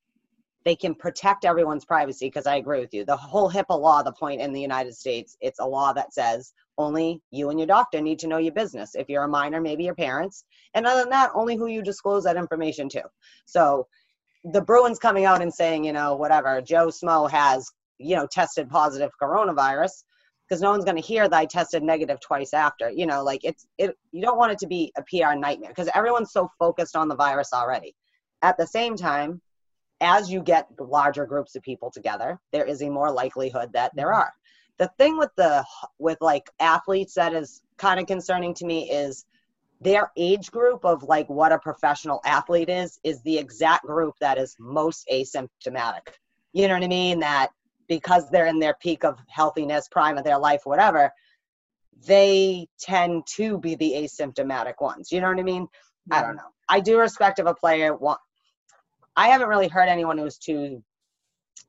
They can protect everyone's privacy because I agree with you. The whole HIPAA law, the point in the United States, it's a law that says only you and your doctor need to know your business. If you're a minor, maybe your parents. And other than that, only who you disclose that information to. So the Bruins coming out and saying, you know, whatever, Joe Smo has, you know, tested positive coronavirus because no one's going to hear that I tested negative twice after. You know, like it's it. You don't want it to be a PR nightmare because everyone's so focused on the virus already. At the same time, as you get larger groups of people together, there is a more likelihood that there mm-hmm. are. The thing with the with like athletes that is kind of concerning to me is their age group of like what a professional athlete is is the exact group that is most asymptomatic. You know what I mean? That because they're in their peak of healthiness, prime of their life, whatever, they tend to be the asymptomatic ones. You know what I mean? I don't know. I do respect if a player want. I haven't really heard anyone who's too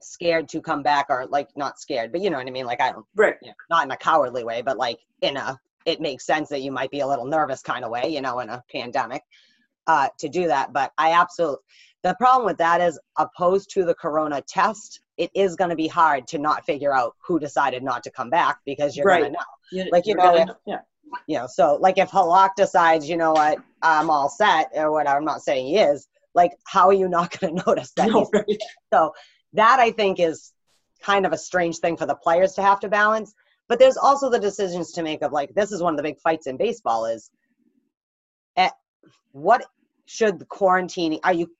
scared to come back or like not scared, but you know what I mean? Like I don't, Right. you know, not in a cowardly way, but like in a it makes sense that you might be a little nervous kind of way, you know, in a pandemic, uh, to do that. But I absolutely the problem with that is opposed to the corona test, it is going to be hard to not figure out who decided not to come back because you're Right. going to know. You- Like, you know, gonna- if- yeah. You know, so like if Halak decides, you know what, I'm all set or whatever, I'm not saying he is, like, how are you not going to notice that? No, right. so that I think is kind of a strange thing for the players to have to balance. But there's also the decisions to make of like this is one of the big fights in baseball is at what should the quarantine are you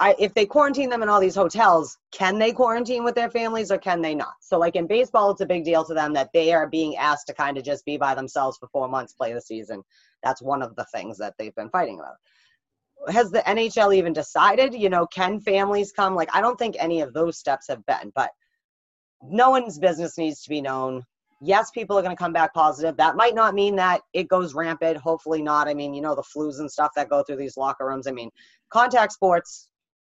I, if they quarantine them in all these hotels, can they quarantine with their families or can they not? So, like in baseball, it's a big deal to them that they are being asked to kind of just be by themselves for four months, play the season. That's one of the things that they've been fighting about has the NHL even decided? You know, can families come? Like, I don't think any of those steps have been, but no one's business needs to be known. Yes, people are going to come back positive. That might not mean that it goes rampant. Hopefully not. I mean, you know, the flus and stuff that go through these locker rooms. I mean, contact sports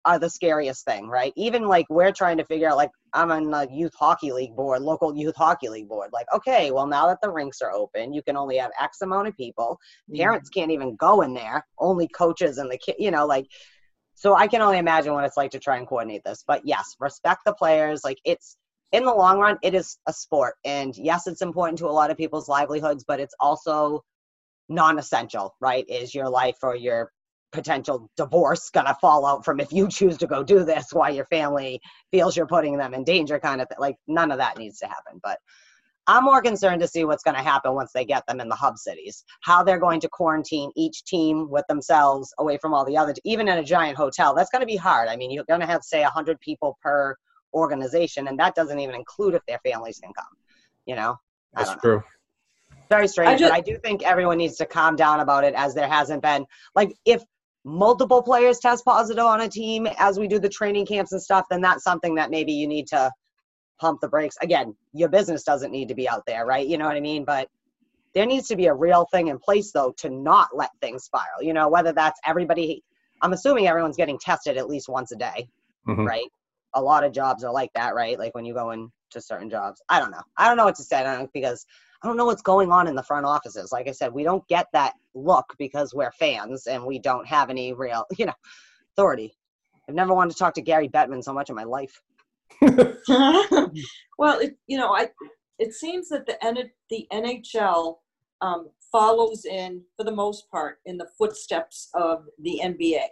are the scariest thing, right? Even like we're trying to figure out, like, I'm on a youth hockey league board, local youth hockey league board. Like, okay, well, now that the rinks are open, you can only have X amount of people. Mm-hmm. Parents can't even go in there, only coaches and the kid, you know, like, so I can only imagine what it's like to try and coordinate this. But yes, respect the players. Like, it's in the long run, it is a sport. And yes, it's important to a lot of people's livelihoods, but it's also non essential, right? Is your life or your potential divorce gonna fall out from if you choose to go do this while your family feels you're putting them in danger kind of thing. like none of that needs to happen but i'm more concerned to see what's going to happen once they get them in the hub cities how they're going to quarantine each team with themselves away from all the other even in a giant hotel that's going to be hard i mean you're going to have say 100 people per organization and that doesn't even include if their families can come you know That's know true. very strange, just- but I do think everyone needs to calm down about it as there hasn't been. Like, if multiple players test positive on a team as we do the training camps and stuff, then that's something that maybe you need to pump the brakes. Again, your business doesn't need to be out there, right? You know what I mean? But there needs to be a real thing in place, though, to not let things spiral. You know, whether that's everybody, I'm assuming everyone's getting tested at least once a day, Mhm. right? A lot of jobs are like that, right? Like when you go into certain jobs. I don't know. I don't know what to say I don't know, because I don't know what's going on in the front offices. Like I said, we don't get that look because we're fans and we don't have any real, you know, authority. I've never wanted to talk to Gary Bettman so much in my life. well, it, you know, I it seems that the N, the NHL um, follows in for the most part in the footsteps of the NBA,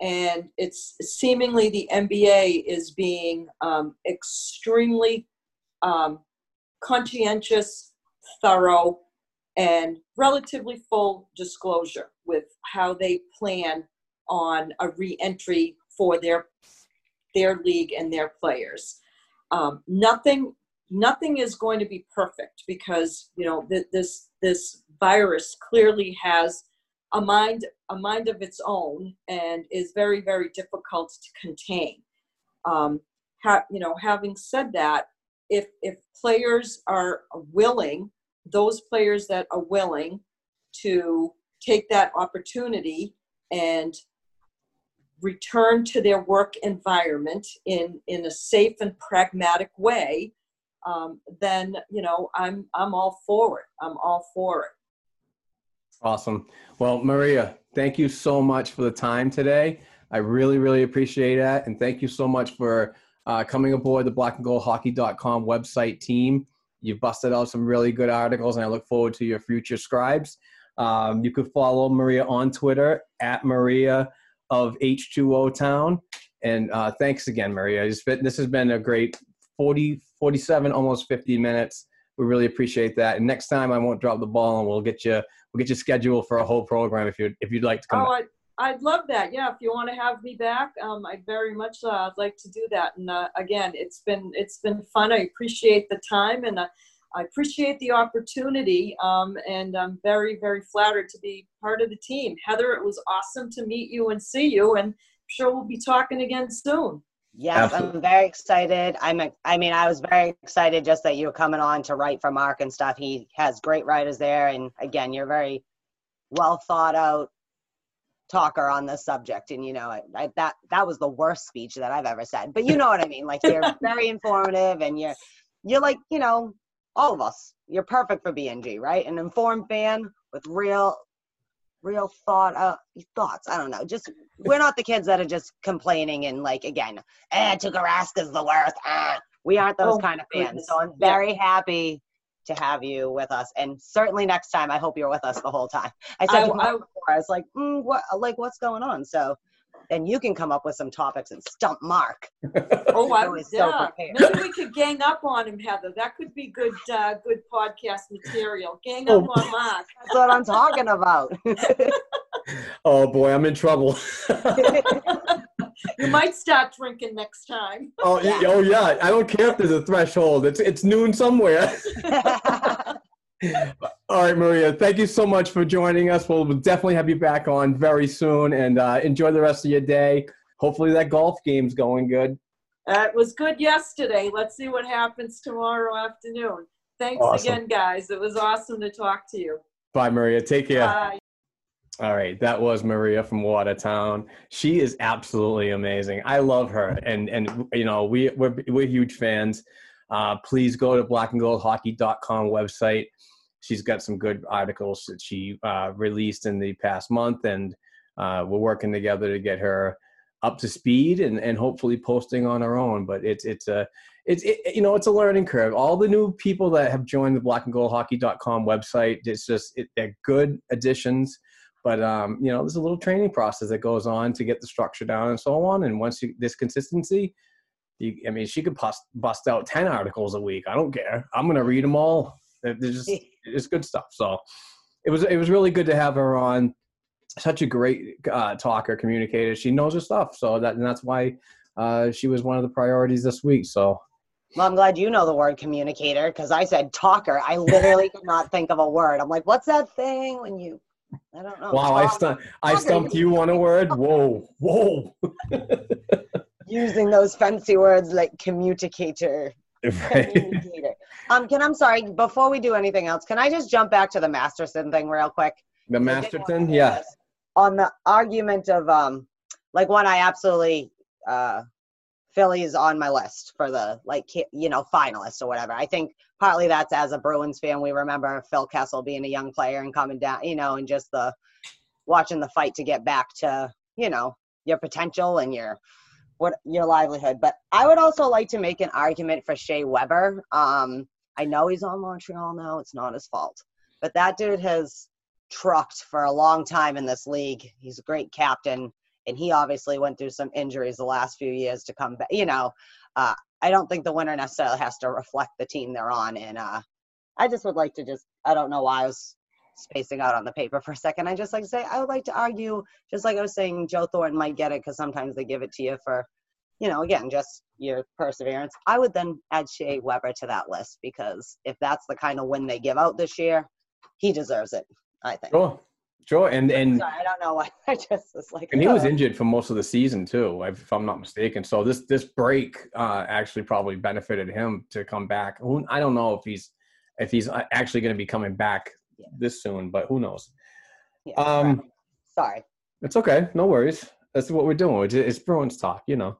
and it's seemingly the NBA is being um, extremely um, conscientious, thorough, and relatively full disclosure with how they plan on a re-entry for their their league and their players. Um, nothing nothing is going to be perfect because you know th- this this virus clearly has a mind a mind of its own and is very very difficult to contain. Um, ha- you know, having said that, if if players are willing, those players that are willing to take that opportunity and return to their work environment in in a safe and pragmatic way um, then you know i'm i'm all for it i'm all for it Awesome. Well, Maria, thank you so much for the time today. I really, really appreciate that. And thank you so much for uh, coming aboard the blackandgoldhockey.com website team. You've busted out some really good articles, and I look forward to your future scribes. Um, you could follow Maria on Twitter at Maria of H2O Town. And uh, thanks again, Maria. Been- This has been a great 40, 47, almost 50 minutes. We really appreciate that. And next time I won't drop the ball and we'll get you we'll get you scheduled for a whole program if you if you'd like to come. oh i'd love that yeah if you want to have me back um, i'd very much uh, i'd like to do that and uh, again it's been it's been fun i appreciate the time and uh, i appreciate the opportunity um, and i'm very very flattered to be part of the team heather it was awesome to meet you and see you and I'm sure we'll be talking again soon Yes, Absolutely. I'm very excited. I'm. a- I mean, I was very excited just that you were coming on to write for Mark and stuff. He has great writers there, and again, you're very well thought out talker on this subject. And you know, I, I, that that was the worst speech that I've ever said. But you know what I mean. Like you're very informative, and you're you're like you know all of us. You're perfect for BNG, right? An informed fan with real real thought uh thoughts i don't know just we're not the kids that are just complaining and like again eh is the worst ah. we aren't those Oh, kind of fans goodness. so i'm Yeah. very happy to have you with us, and certainly next time, I hope you're with us the whole time. I said I- to I- before, I was like, mm, what, like, what's going on? So then you can come up with some topics and stump Mark. Oh, I always was so yeah. prepared. Maybe we could gang up on him, Heather. That could be good, uh, good podcast material. Gang Oh. up on Mark. That's what I'm talking about. Oh boy, I'm in trouble. You might start drinking next time. oh, yeah. oh yeah, I don't care if there's a threshold. It's it's noon somewhere. All right, Maria, thank you so much for joining us. We'll definitely have you back on very soon, and uh, enjoy the rest of your day. Hopefully, that golf game's going good. Uh, it was good yesterday. Let's see what happens tomorrow afternoon. Thanks Awesome. again, guys. It was awesome to talk to you. Bye, Maria. Take care. Bye. All right, that was Maria from Watertown. She is absolutely amazing. I love her, and and you know we we're we're huge fans. Uh, please go to blackandgoldhockey.com website. She's got some good articles that she uh, released in the past month, and uh, we're working together to get her up to speed and, and hopefully posting on her own. But it's it's a it's it, you know it's a learning curve. All the new people that have joined the blackandgoldhockey.com website, it's just it, they're good additions but um, you know there's a little training process that goes on to get the structure down and so on. And once you this consistency you, i mean she could bust, bust out 10 articles a week. I don't care. I'm going to read them all. They're just it's good stuff. So it was it was really good to have her on. Such a great uh, talker communicator. She knows her stuff. So that and that's why uh, she was one of the priorities this week. So. Well, I'm glad you know the word communicator because I said talker. I literally could not think of a word. I'm like, what's that thing when you? I don't know. wow i stumped i stumped you on a word whoa whoa using those fancy words like communicator. Right. communicator. um, can I'm sorry. Before we do anything else, can I just jump back to the Masterton thing real quick? the I did masterton say yeah. On the argument of um, like one, I absolutely uh, Philly's on my list for the like you know finalists or whatever. I think partly that's as a Bruins fan, we remember Phil Kessel being a young player and coming down, you know, and just the watching the fight to get back to you know your potential and your what your livelihood. But I would also like to make an argument for Shea Weber. Um, I know he's on Montreal now; it's not his fault, but that dude has trucked for a long time in this league. He's a great captain, and he obviously went through some injuries the last few years to come back. You know, uh, I don't think the winner necessarily has to reflect the team they're on. And uh, I just would like to just, I don't know why I was spacing out on the paper for a second. I just like to say, I would like to argue, just like I was saying, Joe Thornton might get it because sometimes they give it to you for, you know, again, just your perseverance. I would then add Shea Weber to that list because if that's the kind of win they give out this year, he deserves it. I think. Sure, sure, and and Sorry, I don't know why. I just was like. and he was injured for most of the season too, if I'm not mistaken. So this this break uh, actually probably benefited him to come back. I don't know if he's if he's uh, actually going to be coming back Yeah. this soon, but who knows? Yeah, Um. Sorry. It's okay, no worries. That's what we're doing. It's, it's Bruins talk, you know.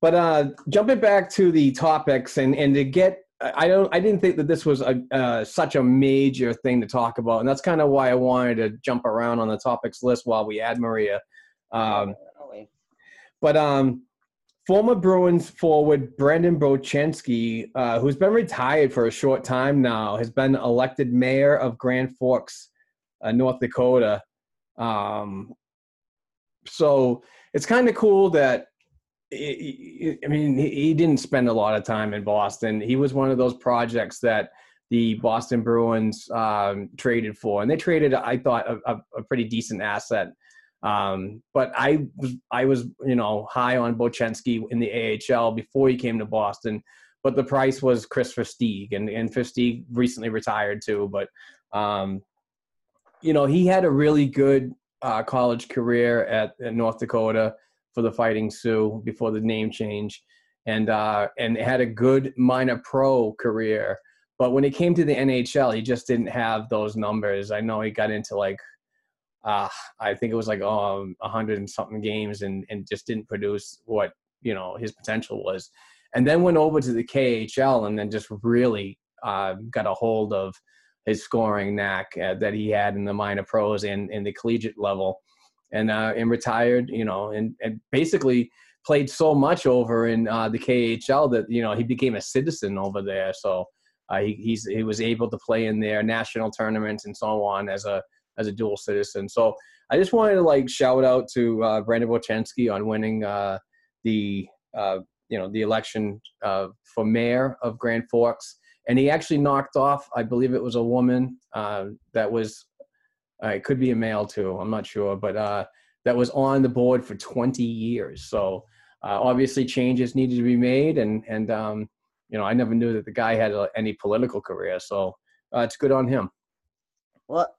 But uh, jumping back to the topics and and to get, I don't, I didn't think that this was a uh, such a major thing to talk about, and that's kind of why I wanted to jump around on the topics list while we add Maria. Um, but um, former Bruins forward Brandon Bochenski, uh, who's been retired for a short time now, has been elected mayor of Grand Forks, uh, North Dakota. Um, so it's kind of cool that. I mean, he didn't spend a lot of time in Boston. He was one of those projects that the Boston Bruins um, traded for, and they traded, I thought, a, a, a pretty decent asset. Um, but I was, I was, you know, high on Bochenski in the AHL before he came to Boston. But the price was Kris Versteeg, and and Versteeg recently retired too. But um, you know, he had a really good uh, college career at, at North Dakota for the Fighting Sioux before the name change, and uh, and had a good minor pro career. But when it came to the NHL, he just didn't have those numbers. I know he got into like, uh, I think it was like um, a hundred and something games, and and just didn't produce what you know his potential was. And then went over to the KHL, and then just really uh, got a hold of his scoring knack uh, that he had in the minor pros and in the collegiate level, and uh, and retired, you know, and and basically played so much over in uh, the KHL that you know he became a citizen over there. So Uh, he, he's he was able to play in their national tournaments and so on as a as a dual citizen. So I just wanted to like shout out to uh, Brandon Bochenski on winning uh, the uh, you know the election uh, for mayor of Grand Forks, and he actually knocked off, I believe it was a woman that was, uh, it could be a male too, I'm not sure, but uh, that was on the board for 20 years. So uh, obviously changes needed to be made, and and um, you know I never knew that the guy had a, any political career, so uh, it's good on him. Well,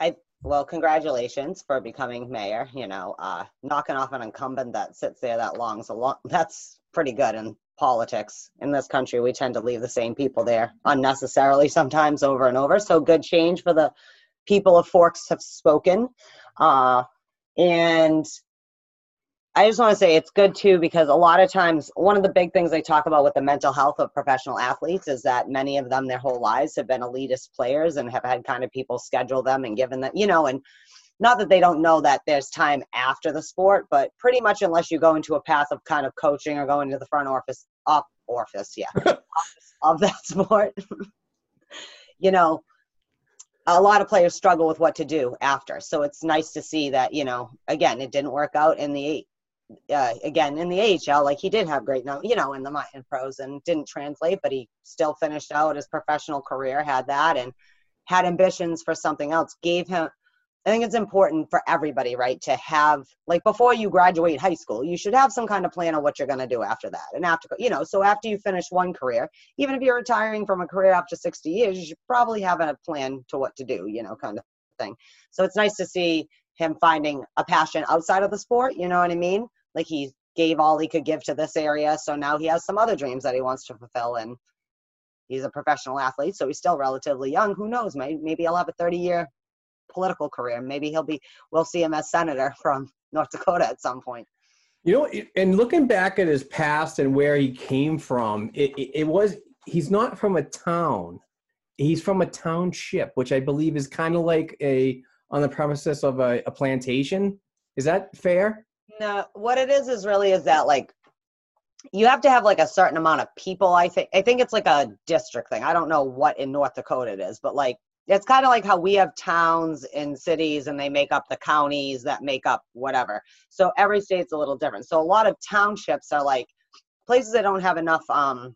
I well, congratulations for becoming mayor. You know, uh, knocking off an incumbent that sits there that long, so long that's pretty good in politics in this country. We tend to leave the same people there unnecessarily sometimes over and over. So good change for the people of Forks have spoken, uh, and I just want to say it's good too because a lot of times one of the big things they talk about with the mental health of professional athletes is that many of them their whole lives have been elitist players and have had kind of people schedule them and given them, you know, and not that they don't know that there's time after the sport, but pretty much unless you go into a path of kind of coaching or going to the front office, up office, yeah, office of that sport, you know, a lot of players struggle with what to do after. So it's nice to see that, you know, again, it didn't work out in the uh, again in the AHL, like he did have great, you know, in the in pros and didn't translate, but he still finished out his professional career, had that, and had ambitions for something else. Gave him, I think it's important for everybody, right, to have like before you graduate high school, you should have some kind of plan of what you're going to do after that, and after you know, so after you finish one career, even if you're retiring from a career after 60 years, you should probably have a plan to what to do, you know, kind of thing. So it's nice to see him finding a passion outside of the sport, you know what I mean? Like he gave all he could give to this area, so now he has some other dreams that he wants to fulfill and he's a professional athlete, so he's still relatively young. Who knows? Maybe maybe he'll have a 30-year political career. Maybe he'll be we'll see him as senator from North Dakota at some point. You know, and looking back at his past and where he came from, it, it, was he's not from a town. He's from a township, which I believe is kind of like a on the premises of a, a plantation. Is that fair? No, what it is is really is that like you have to have like a certain amount of people. I think I think it's like a district thing. I don't know what in North Dakota it is, but like it's kind of like how we have towns and cities and they make up the counties that make up whatever. So every state's a little different. So a lot of townships are like places that don't have enough um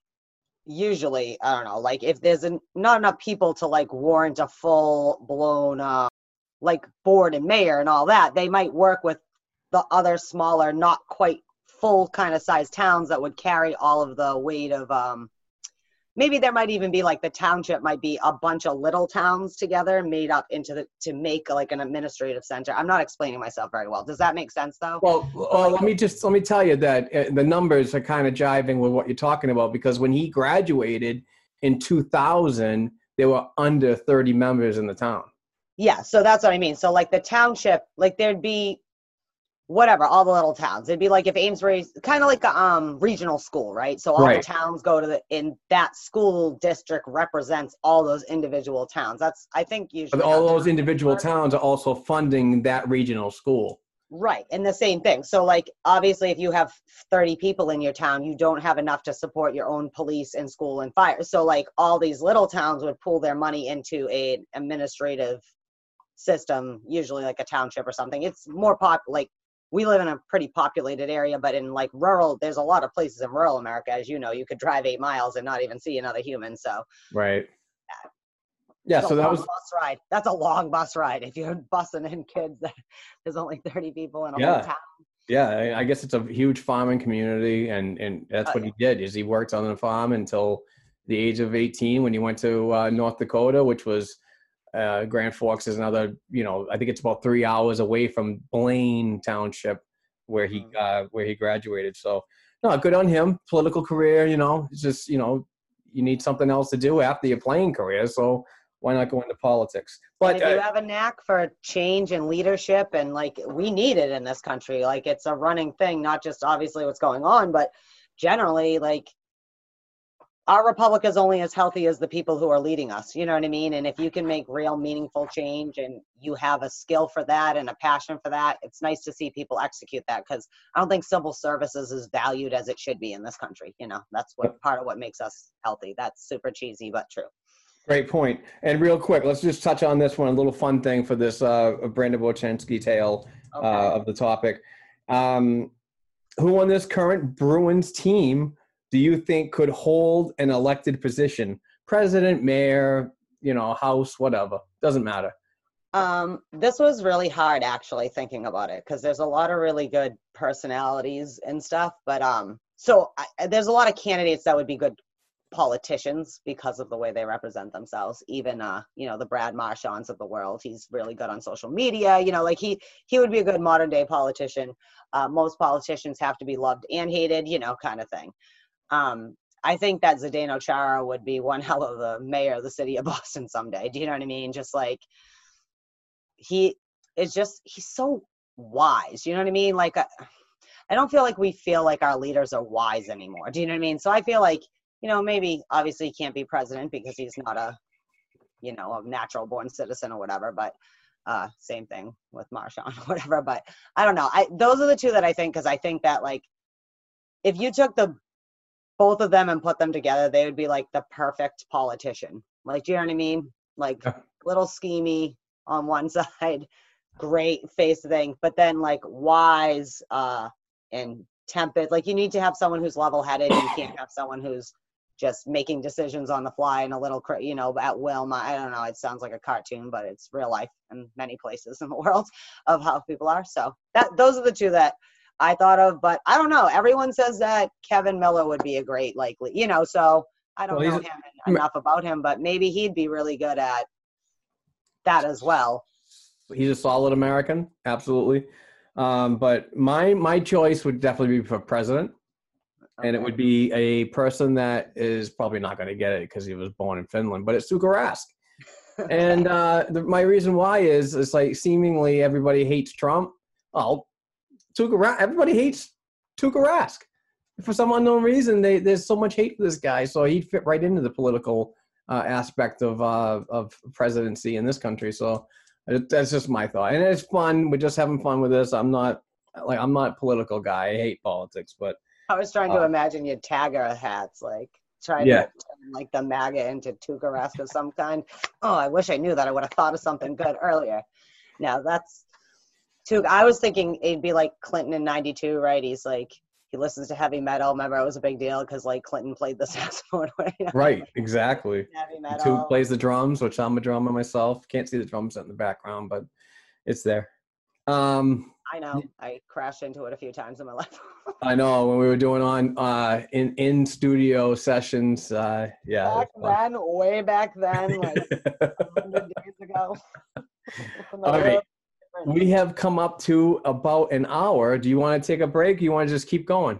usually I don't know, like if there's an, not enough people to like warrant a full blown uh like board and mayor and all that, they might work with the other smaller, not quite full kind of size towns that would carry all of the weight of um maybe there might even be like the township might be a bunch of little towns together made up into the to make like an administrative center. I'm not explaining myself very well. Does that make sense though? Well, uh, let me just let me tell you that uh, the numbers are kind of jiving with what you're talking about because when he graduated in 2000, there were under 30 members in the town. yeah so that's what i mean. So like the township like there'd be whatever all the little towns it'd be like if amesbury kind of like a um regional school right so all Right. the towns go to the in that school district represents all those individual towns that's i think usually But all those individual work. towns are also funding that regional school. Right. And the same thing. So, like, obviously, if you have 30 people in your town, you don't have enough to support your own police and school and fire. So, like, all these little towns would pool their money into a administrative system, usually like a township or something. It's more pop, like, we live in a pretty populated area, but in like rural, there's a lot of places in rural America, as you know, you could drive eight miles and not even see another human. So, Right. Yeah, a so that was bus ride. That's a long bus ride. If you're bussing in kids, there's only 30 people in a Yeah. whole town. yeah, I- I guess it's a huge farming community and and that's Oh, what he did is he worked on the farm until the age of 18 when he went to uh, North Dakota, which was uh, Grand Forks is another, you know, I think it's about three hours away from Blaine Township, where he Mm. uh, where he graduated. So, no, good on him. Political career, you know, it's just you know, you need something else to do after your playing career. So why not go into politics? But But if you uh, have a knack for change and leadership, and like we need it in this country, like it's a running thing, not just obviously what's going on, but generally, like our republic is only as healthy as the people who are leading us. You know what I mean? And if you can make real meaningful change and you have a skill for that and a passion for that, it's nice to see people execute that because I don't think civil services is valued as it should be in this country. You know, that's what part of what makes us healthy. That's super cheesy, but true. Great point. And real quick, let's just touch on this one, a little fun thing for this uh, Brandon Bochenski tale Okay. uh, of the topic. Um, who on this current Bruins team do you think could hold an elected position? President, mayor, you know, house, whatever. Doesn't matter. Um, this was really hard actually thinking about it because there's a lot of really good personalities and stuff. But um, so I, there's a lot of candidates that would be good politicians because of the way they represent themselves. Even uh, you know, the Brad Marchands of the world. He's really good on social media. You know, like he he would be a good modern day politician. Uh, most politicians have to be loved and hated. You know, kind of thing. Um, I think that Zdeno Chara would be one hell of a mayor of the city of Boston someday. Do you know what I mean? Just like he is just he's so wise you know what i mean like I, I don't feel like we feel like our leaders are wise anymore do you know what i mean so i feel like you know maybe obviously he can't be president because he's not a you know a natural born citizen or whatever but uh same thing with Marchand or whatever but i don't know i those are the two that i think because i think that like if you took the both of them and put them together they would be like the perfect politician like do you know what i mean like Yeah. little schemy on one side, great face thing, but then like wise uh and tempered. Like you need to have someone who's level headed. You can't have someone who's just making decisions on the fly and a little, you know, at will. My, I don't know. It sounds like a cartoon, but it's real life in many places in the world of how people are. So that those are the two that I thought of. But I don't know. Everyone says that Kevan Miller would be a great likely, you know. So I don't Well, know him enough about him, but maybe he'd be really good at that as well. He's a solid American, absolutely. Um, but my my choice would definitely be for president, and it would be a person that is probably not going to get it because he was born in Finland. But it's Tuukka Rask. and uh, the, my reason why is it's like seemingly everybody hates Trump. Oh, Tuukka everybody hates Tuukka Rask. For some unknown reason, they, there's so much hate for this guy. So he'd fit right into the political uh, aspect of uh, of presidency in this country. So that's just my thought, and it's fun. We're just having fun with this. I'm not like I'm not a political guy. I hate politics, but I was trying to Uh, imagine your tagger hats, like trying Yeah. to turn like the MAGA into Tuukka Rask of some kind. Oh, I wish I knew that. I would have thought of something good earlier. Now that's Tuukka. I was thinking it'd be like Clinton in '92, right? He's like he listens to heavy metal. Remember, it was a big deal because like Clinton played the saxophone. you know, right, exactly. Heavy And Two plays the drums, which I'm a drummer myself. Can't see the drums in the background, but it's there. Um, I know. I crashed into it a few times in my life. I know when we were doing on uh, in in studio sessions. Uh, yeah. back then, way back then, like. 100 days ago. It's in the All right. We have come up to about an hour. Do you want to take a break? you want to just keep going?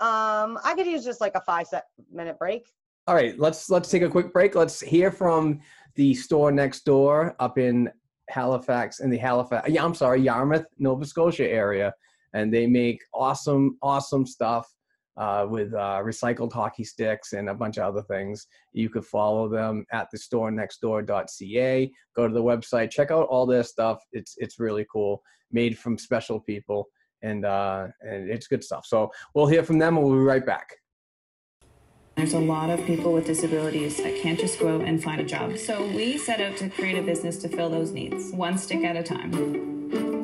Um, I could use just like a five set minute break. All right, let's let's take a quick break. Let's hear from the store next door up in Halifax in the Halifax. Yeah, I'm sorry, Yarmouth, Nova Scotia area, and they make awesome awesome stuff uh, with uh, recycled hockey sticks and a bunch of other things. You could follow them at the store nextdoor.ca. Go to the website, check out all their stuff. It's it's really cool, made from special people, and uh, and it's good stuff. So we'll hear from them, and we'll be right back. There's a lot of people with disabilities that can't just go out and find a job. So we set out to create a business to fill those needs, one stick at a time.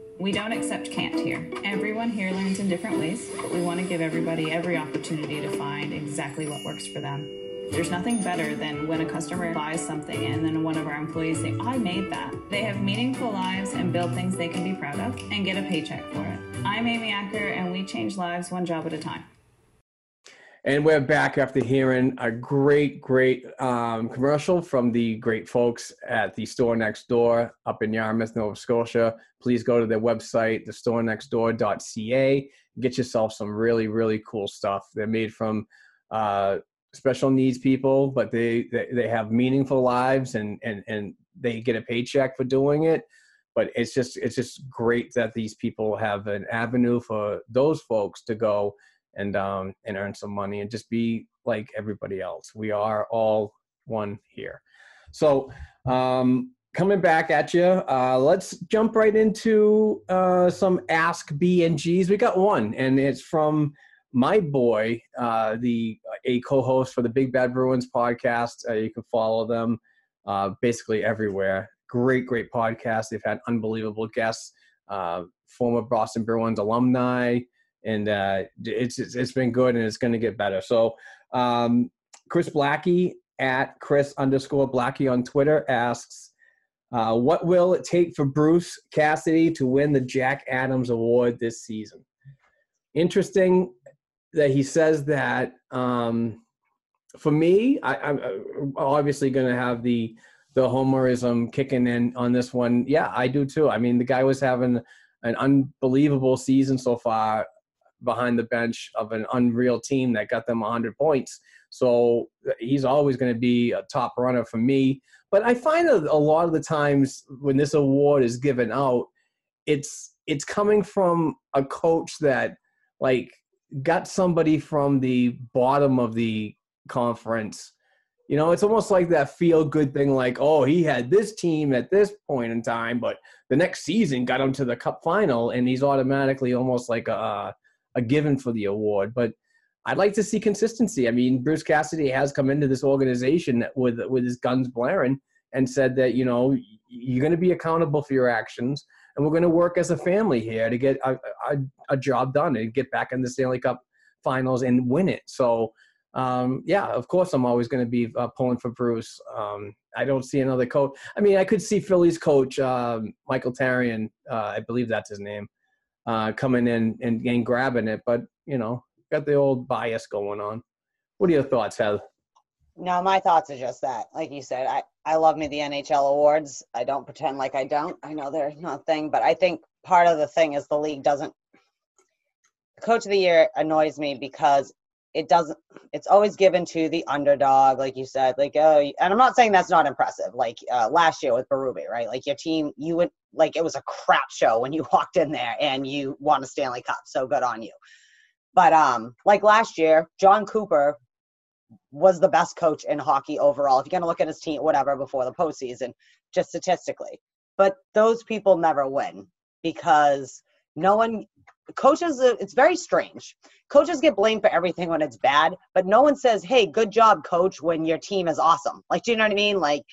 We don't accept can't here. Everyone here learns in different ways, but we want to give everybody every opportunity to find exactly what works for them. There's nothing better than when a customer buys something and then one of our employees say, I made that. They have meaningful lives and build things they can be proud of and get a paycheck for it. I'm Amy Acker and we change lives one job at a time. And we're back after hearing a great, great um, commercial from the great folks at the store next door up in Yarmouth, Nova Scotia. Please go to their website, thestorenextdoor.ca. Get yourself some really, really cool stuff. They're made from uh, special needs people, but they, they, they have meaningful lives and, and, and they get a paycheck for doing it. But it's just it's just great that these people have an avenue for those folks to go and um, and earn some money and just be like everybody else. We are all one here. So um, coming back at you, uh, let's jump right into uh, some Ask B and Gs. We got one, and it's from my boy, uh, the a co-host for the Big Bad Bruins podcast. Uh, you can follow them uh, basically everywhere. Great, great podcast. They've had unbelievable guests, uh, former Boston Bruins alumni and uh, it's it's been good and it's going to get better. So um, Chris Blackie at Chris underscore Blackie on Twitter asks, uh, "What will it take for Bruce Cassidy to win the Jack Adams Award this season?" Interesting that he says that. Um, for me, I, I'm obviously going to have the the homerism kicking in on this one. Yeah, I do too. I mean, the guy was having an unbelievable season so far behind the bench of an unreal team that got them 100 points. So uh, he's always going to be a top runner for me. But I find that a lot of the times when this award is given out, it's it's coming from a coach that like got somebody from the bottom of the conference. You know, it's almost like that feel good thing like, oh, he had this team at this point in time, but the next season got him to the cup final and he's automatically almost like a a given for the award. But I'd like to see consistency. I mean, Bruce Cassidy has come into this organization with with his guns blaring and said that you know you're going to be accountable for your actions, and we're going to work as a family here to get a, a, a job done and get back in the Stanley Cup Finals and win it. So. Um, yeah, of course, I'm always going to be uh, pulling for Bruce. Um, I don't see another coach. I mean, I could see Philly's coach, um, Michael Therrien, uh, I believe that's his name uh, coming in and, and grabbing it. But you know, got the old bias going on. What are your thoughts, Heather? No, my thoughts are just that. Like you said, I, I love me the NHL awards. I don't pretend like I don't. I know they're not thing, but I think part of the thing is the league doesn't. Coach of the year annoys me because it doesn't. It's always given to the underdog, like you said. Like, oh, and I'm not saying that's not impressive. Like uh, last year with Berube, right? Like your team, you would like it was a crap show when you walked in there and you won a Stanley Cup. So good on you. But um, like last year, Jon Cooper was the best coach in hockey overall. If you're gonna look at his team, whatever, before the postseason, just statistically. But those people never win because no one coaches it's very strange coaches get blamed for everything when it's bad but no one says hey good job coach when your team is awesome like do you know what i mean like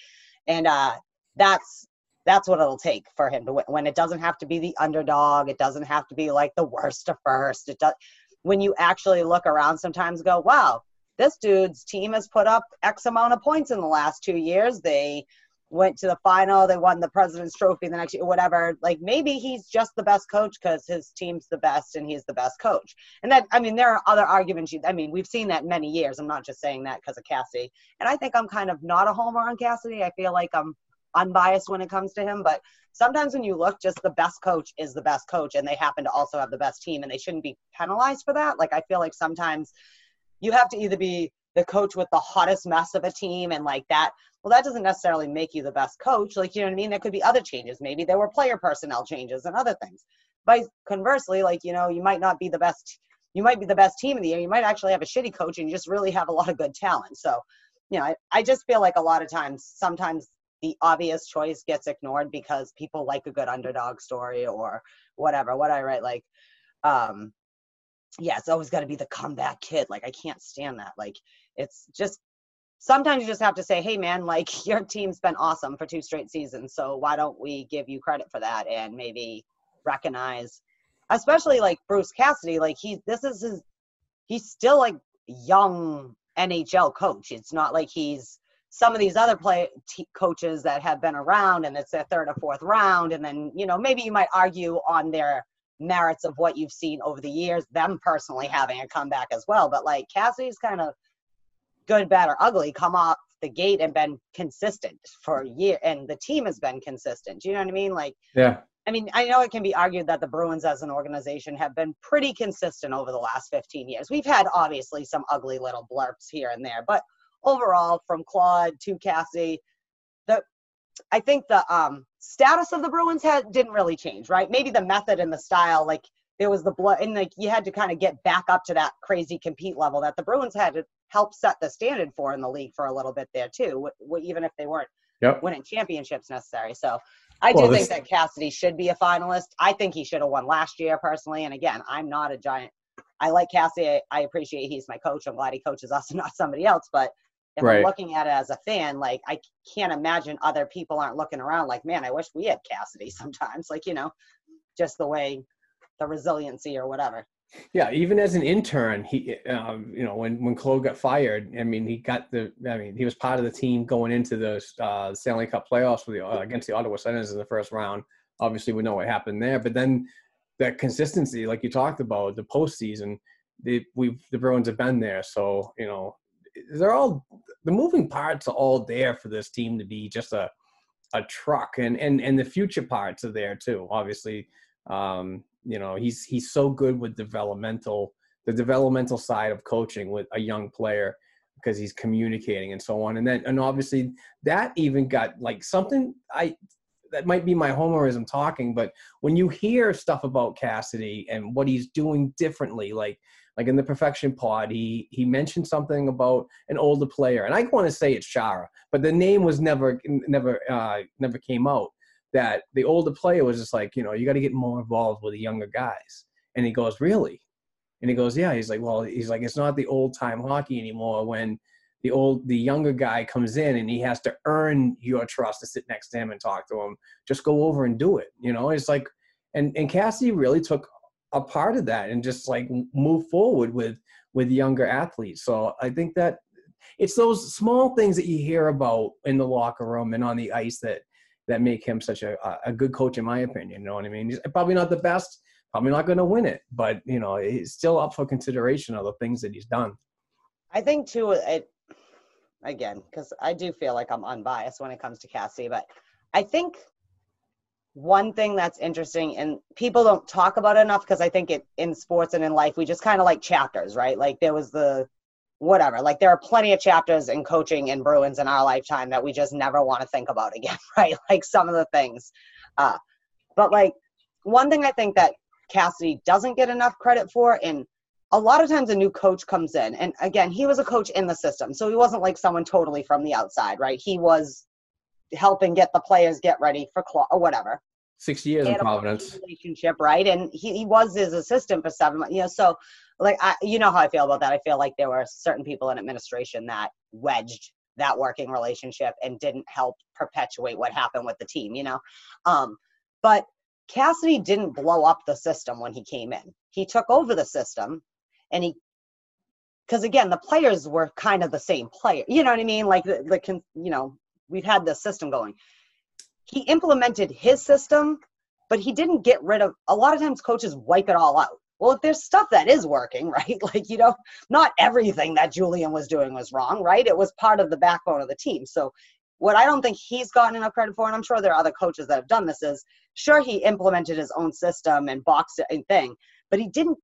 and uh that's that's what it'll take for him to win. When it doesn't have to be the underdog, it doesn't have to be like the worst to first. It does when you actually look around sometimes go, wow, this dude's team has put up X amount of points in the last two years. They went to the final, they won the president's trophy the next year, whatever. Like maybe he's just the best coach because his team's the best and he's the best coach. And that I mean, there are other arguments. I mean, we've seen that many years. I'm not just saying that because of Cassidy. And I think I'm kind of not a homer on Cassidy. I feel like I'm unbiased when it comes to him. But sometimes when you look, just the best coach is the best coach, and they happen to also have the best team, and they shouldn't be penalized for that. Like I feel like sometimes you have to either be the coach with the hottest mess of a team and like that. Well, that doesn't necessarily make you the best coach. Like you know what I mean? There could be other changes. Maybe there were player personnel changes and other things. But conversely, like you know, you might not be the best. You might be the best team in the year. You might actually have a shitty coach, and you just really have a lot of good talent. So, you know, I, I just feel like a lot of times, sometimes the obvious choice gets ignored because people like a good underdog story or whatever. What I write, like, um, yeah, it's always got to be the comeback kid. Like, I can't stand that. Like, it's just sometimes you just have to say, hey, man, like, your team's been awesome for two straight seasons. So why don't we give you credit for that and maybe recognize, especially like Bruce Cassidy, like, he, this is his, he's still like young NHL coach. It's not like he's, some of these other play t- coaches that have been around and it's their third or fourth round and then you know maybe you might argue on their merits of what you've seen over the years, them personally having a comeback as well. But like Cassidy's kind of good, bad, or ugly come off the gate and been consistent for a year, and the team has been consistent. Do you know what I mean? Like, Yeah. I mean, I know it can be argued that the Bruins as an organization have been pretty consistent over the last 15 years. We've had obviously some ugly little blurps here and there, but overall, from Claude to Cassie, the I think the um, status of the Bruins had didn't really change, right? Maybe the method and the style, like there was the blood, and like you had to kind of get back up to that crazy compete level that the Bruins had help set the standard for in the league for a little bit there too, wh- even if they weren't Yep. winning championships necessary. So I Well, do this- think that Cassidy should be a finalist. I think he should have won last year personally. And again, I'm not a giant. I like Cassidy. I, I appreciate he's my coach. I'm glad he coaches us and not somebody else. But if Right. I'm looking at it as a fan, like I can't imagine other people aren't looking around like, man, I wish we had Cassidy sometimes. Like, you know, just the way the resiliency or whatever. Yeah, even as an intern, he, um, you know, when when Claude got fired, I mean, he got the, I mean, he was part of the team going into the uh, Stanley Cup playoffs with the, uh, against the Ottawa Senators in the first round. Obviously, we know what happened there, but then that consistency, like you talked about, the postseason, the we've the Bruins have been there, so you know, they're all the moving parts are all there for this team to be just a a truck, and and and the future parts are there too. Obviously, um, you know, he's he's so good with developmental the developmental side of coaching with a young player because he's communicating and so on. And then and obviously that even got like something I that might be my homerism talking, but when you hear stuff about Cassidy and what he's doing differently, like like in the perfection pod, he he mentioned something about an older player, and I want to say it's Chara, but the name was never never uh, never came out. That the older player was just like, you know, you got to get more involved with the younger guys, and he goes, really, and he goes, yeah. He's like, well, he's like, it's not the old time hockey anymore when the old the younger guy comes in and he has to earn your trust to sit next to him and talk to him. Just go over and do it. You know, it's like, and and Cassie really took a part of that and just like move forward with with younger athletes. So I think that it's those small things that you hear about in the locker room and on the ice that that make him such a a good coach in my opinion. You know what I mean? He's probably not the best, probably not going to win it, but you know, he's still up for consideration of the things that he's done. I think too, it again because I do feel like I'm unbiased when it comes to Cassie, but I think one thing that's interesting and people don't talk about enough because I think it in sports and in life we just kind of like chapters, right? Like there was the whatever, like there are plenty of chapters in coaching and Bruins in our lifetime that we just never want to think about again, right? Like some of the things. Uh, but like one thing I think that Cassidy doesn't get enough credit for and a lot of times a new coach comes in and again he was a coach in the system so he wasn't like someone totally from the outside right he was helping get the players get ready for cl- or whatever Six years in Providence. relationship right? And he, he was his assistant for seven months you know so like I, you know how i feel about that. I feel like there were certain people in administration that wedged that working relationship and didn't help perpetuate what happened with the team you know? Um but cassidy didn't blow up the system when he came in. He took over the system and he because again the players were kind of the same player you know what i mean? Like the, the you know we've had this system going he implemented his system but he didn't get rid of a lot of times coaches wipe it all out well if there's stuff that is working right like you know not everything that Julien was doing was wrong right it was part of the backbone of the team so what i don't think he's gotten enough credit for and i'm sure there are other coaches that have done this is sure he implemented his own system and boxed it and thing but he didn't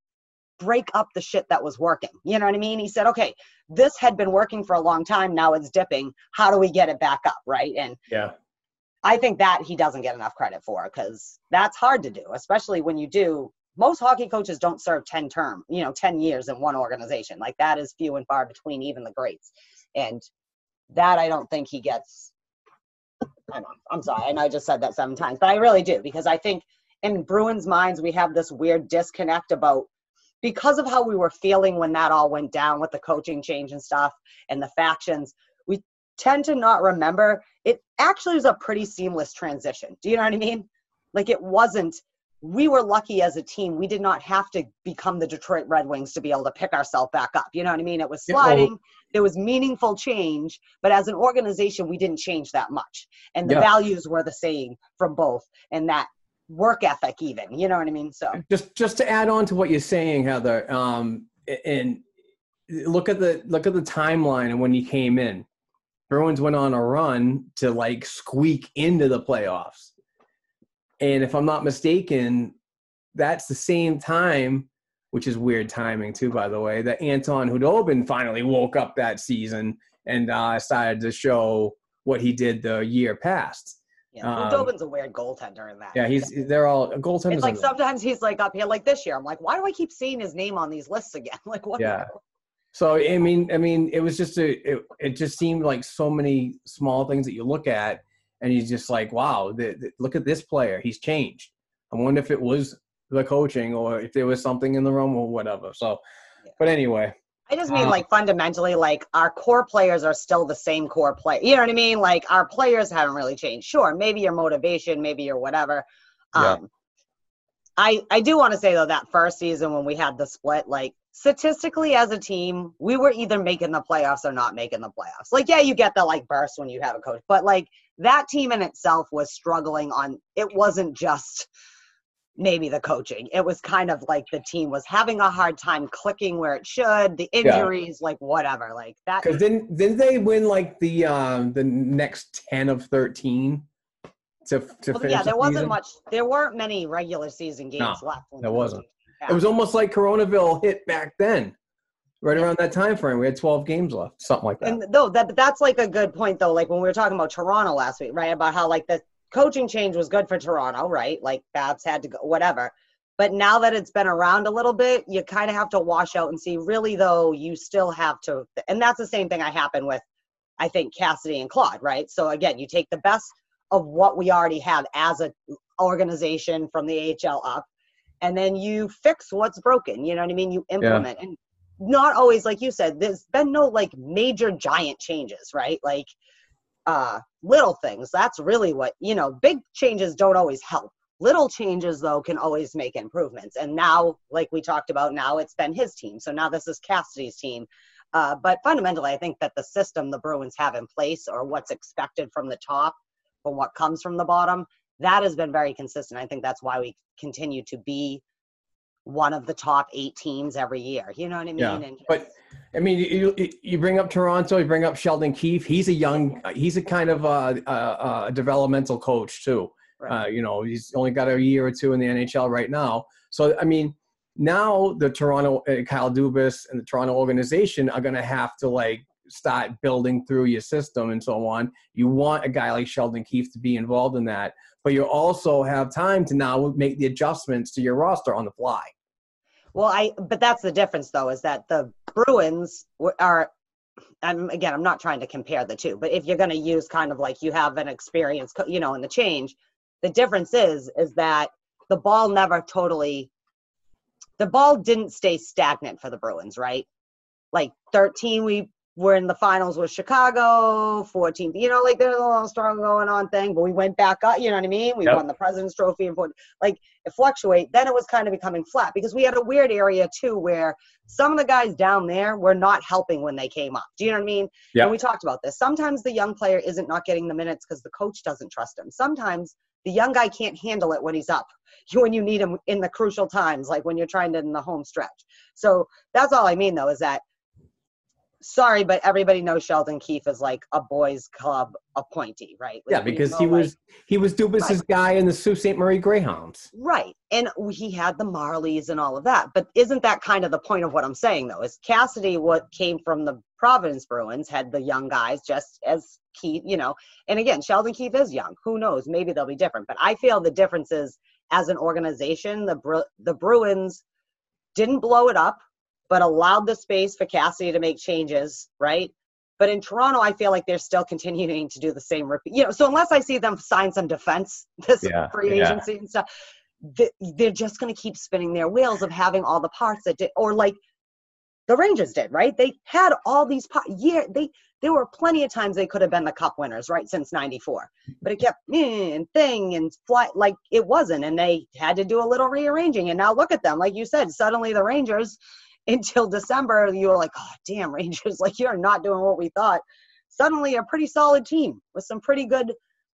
break up the shit that was working. You know what I mean? He said, okay, this had been working for a long time. Now it's dipping. How do we get it back up? Right. And Yeah. I think that he doesn't get enough credit for because that's hard to do, especially when you do. Most hockey coaches don't serve 10 term, you know, 10 years in one organization. Like that is few and far between, even the greats. And that I don't think he gets. I know. I'm sorry. I know I just said that seven times, but I really do because I think in Bruins' minds, we have this weird disconnect about because of how we were feeling when that all went down with the coaching change and stuff and the factions, we tend to not remember it actually was a pretty seamless transition. Do you know what I mean? Like it wasn't, we were lucky as a team. We did not have to become the Detroit Red Wings to be able to pick ourselves back up. You know what I mean? It was sliding, there was meaningful change, but as an organization, we didn't change that much. And the Yeah. values were the same from both. And that work ethic, even. You know what I mean? So just just to add on to what you're saying, Heather, um, and look at the look at the timeline and when he came in. Bruins went on a run to like squeak into the playoffs. And if I'm not mistaken, that's the same time, which is weird timing too, by the way, that Anton Khudobin finally woke up that season and uh, started to show what he did the year past. yeah, Um, Khudobin's a weird goaltender in that. Yeah, he's they're all goaltenders. It's like sometimes he's like up here, like this year. I'm like, why do I keep seeing his name on these lists again? Like, what? Yeah. So I mean, I mean, it was just a. It, it just seemed like so many small things that you look at, and you're just like, wow, the, the- look at this player. He's changed. I wonder if it was the coaching or if there was something in the room or whatever. So, but anyway, I just mean Uh, like fundamentally, like our core players are still the same core play. You know what I mean? Like our players haven't really changed. Sure, maybe your motivation, maybe your whatever. Yeah. Um, I I do want to say though that first season when we had the split, like statistically as a team, we were either making the playoffs or not making the playoffs. Like yeah, you get the like burst when you have a coach, but like that team in itself was struggling on. It wasn't just maybe the coaching. It was kind of like the team was having a hard time clicking where it should. The injuries, like whatever, like that. because didn't didn't they win like the um the next ten of thirteen to to Well, finish? yeah, there the wasn't season? much. There weren't many regular season games No, left. when there the wasn't. Coaching It was almost like Coronaville hit back then, right around that time frame. We had twelve games left, something like that. And though that that's like a good point though. Like when we were talking about Toronto last week, right? About how like the coaching change was good for Toronto, right? Like Babs had to go, whatever. But now that it's been around a little bit, you kind of have to wash out and see. Really though, you still have to, and that's the same thing I happen with, I think Cassidy and Claude, right? So again, you take the best of what we already have as a organization from the AHL up, and then you fix what's broken. You know what I mean? You implement and not always like you said there's been no like major giant changes right like uh little things that's really what you know big changes don't always help little changes though can always make improvements and now like we talked about now it's been his team so now this is cassidy's team uh, but fundamentally i think that the system the bruins have in place or what's expected from the top from what comes from the bottom that has been very consistent i think that's why we continue to be one of the top eight teams every year you know what i mean Yeah, and but I mean, you you- bring up Toronto, you bring up Sheldon Keefe. He's a young, he's a kind of a, a, a developmental coach too. Uh, you know, he's only got a year or two in the NHL right now. So I mean, now the Toronto uh, Kyle Dubas and the Toronto organization are going to have to like start building through your system and so on. You want a guy like Sheldon Keefe to be involved in that, but you also have time to now make the adjustments to your roster on the fly. Well, I but that's the difference though is that the Bruins are I'm again I'm not trying to compare the two, but if you're going to use kind of like you have an experience, you know, in the change, the difference is is that the ball never totally the ball didn't stay stagnant for the Bruins, right? Like 13 we were in the finals with Chicago, 14, you know, like there's a little strong going on thing, but we went back up, you know what I mean? We Yep. won the President's Trophy and 14 like it fluctuate. Then it was kind of becoming flat because we had a weird area too where some of the guys down there were not helping when they came up. Do you know what I mean? Yeah. And we talked about this. Sometimes the young player isn't not getting the minutes because the coach doesn't trust him. Sometimes the young guy can't handle it when he's up, when you need him in the crucial times, like when you're trying to in the home stretch. So that's all I mean though, is that sorry, but everybody knows Sheldon Keefe is like a boys club appointee, right? Yeah, Like, we because know, he like- was he was Dubas's guy in the Sault Ste. Marie Greyhounds. Right. And he had the Marlies and all of that. But isn't that kind of the point of what I'm saying, though? Is Cassidy, what came from the Providence Bruins, had the young guys just as Keefe, you know. And again, Sheldon Keefe is young. Who knows? Maybe they'll be different. But I feel the difference is as an organization, the, Bru- the Bruins didn't blow it up, but allowed the space for Cassidy to make changes, right? But in Toronto, I feel like they're still continuing to do the same repeat. You know, so unless I see them sign some defense this Yeah, free yeah. agency and stuff, they're just going to keep spinning their wheels of having all the parts that did, or like the Rangers did, right? They had all these parts. Yeah, they there were plenty of times they could have been the Cup winners, right, since '94, but it kept and thing and fly like it wasn't, and they had to do a little rearranging. And now look at them, like you said, suddenly the Rangers. Until December, you were like, "Oh, damn, Rangers! Like you're not doing what we thought." Suddenly, a pretty solid team with some pretty good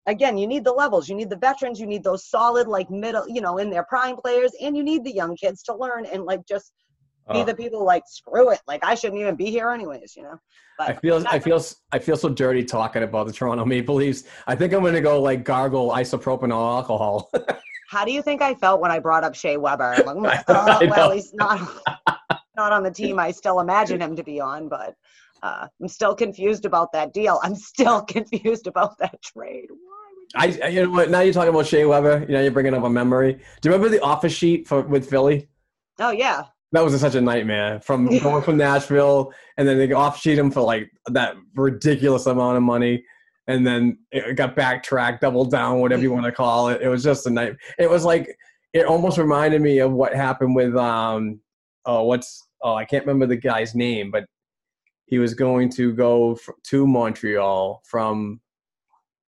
again, you need the levels, you need the veterans, you need those solid, like middle, you know, in their prime players, and you need the young kids to learn and like just be Oh. the people like screw it, like I shouldn't even be here anyways, you know. But I feel I feel I feel so dirty talking about the Toronto Maple Leafs. I think I'm gonna go like gargle isopropanol alcohol. how do you think I felt when I brought up Shea Weber? Like, oh, well, know. he's not not on the team I still imagine him to be on, but uh, I'm still confused about that deal. I'm still confused about that trade. Why would I I- you know what? Now you're talking about Shea Weber. You know you're bringing up a memory. Do you remember the offer sheet for with Philly? Oh yeah, That was such a nightmare. From going from Nashville, and then they off sheet him for like that ridiculous amount of money, and then it got backtracked, doubled down, whatever you want to call it. It was just a night. It was like it almost reminded me of what happened with um oh what's oh I can't remember the guy's name, but he was going to go to Montreal from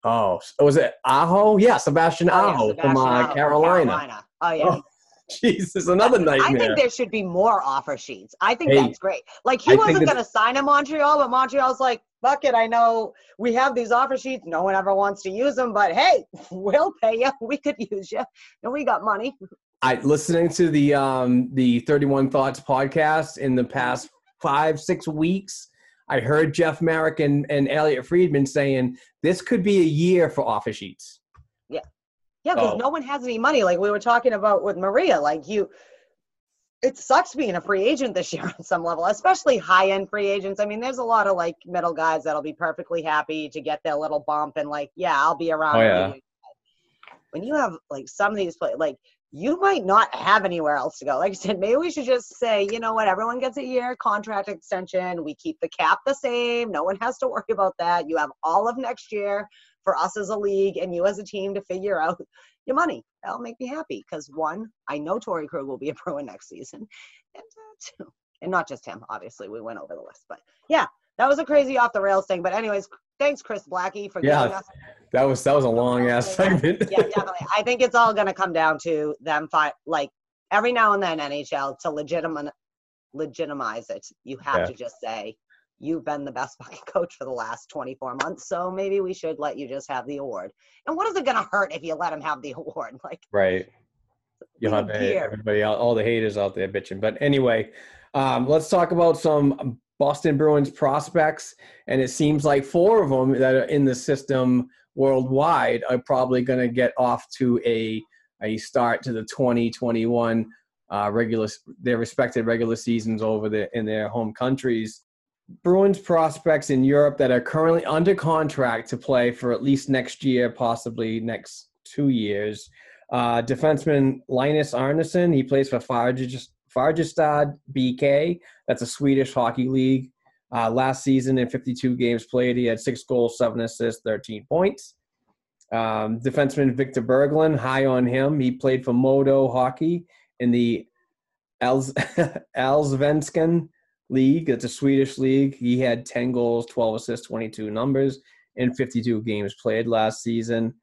oh was it Aho? Yeah, Sebastian Oh, yeah, Aho Sebastian from uh, Aho from Carolina. Oh yeah. Oh, Jesus, another I nightmare. think there should be more offer sheets. I think Hey, that's great. Like he I wasn't going to sign in Montreal, but Montreal's like, "Fuck it, I know we have these offer sheets. No one ever wants to use them, but hey, we'll pay you. We could use you, and we got money." I listening to the um the 31 Thoughts podcast in the past five, six weeks. I heard Jeff Marek and, and Elliotte Friedman saying this could be a year for offer sheets. Yeah, Yeah, because Oh. no one has any money. Like we were talking about with Maria. Like you, it sucks being a free agent this year on some level, especially high end free agents. I mean, there's a lot of like middle guys that'll be perfectly happy to get their little bump and like, yeah, I'll be around. Oh, yeah. When you have like some of these play, like you might not have anywhere else to go. Like I said, maybe we should just say, you know what, everyone gets a year contract extension. We keep the cap the same. No one has to worry about that. You have all of next year for us as a league and you as a team to figure out your money. That'll make me happy because one, I know Torey Krug will be a pro in next season, and uh, two, and not just him. Obviously, we went over the list, but yeah, that was a crazy off the rails thing. But anyways, thanks Chris Blackie for Yeah, us. That was that was a long ass segment. yeah, definitely. I think it's all gonna come down to them. Fi- like every now and then, NHL to legitimate legitimize it, you have Yeah. to just say. You've been the best fucking coach for the last 24 months, so maybe we should let you just have the award. And what is it going to hurt if you let him have the award? Like, Right. You'll have everybody, all the haters out there bitching. But anyway, um, let's talk about some Boston Bruins prospects. And it seems like four of them that are in the system worldwide are probably going to get off to a a start to the 2021 uh, regular their respected regular seasons over there in their home countries. Bruins prospects in Europe that are currently under contract to play for at least next year, possibly next two years. Uh, defenseman Linus Arnesson, he plays for Fargest- Färjestad BK. That's a Swedish hockey league. Uh, last season, in 52 games played, he had six goals, seven assists, 13 points. Um, defenseman Victor Berglund, high on him. He played for Modo Hockey in the Allsvenskan League. It's a Swedish league. He had 10 goals, 12 assists, 22 numbers in 52 games played last season.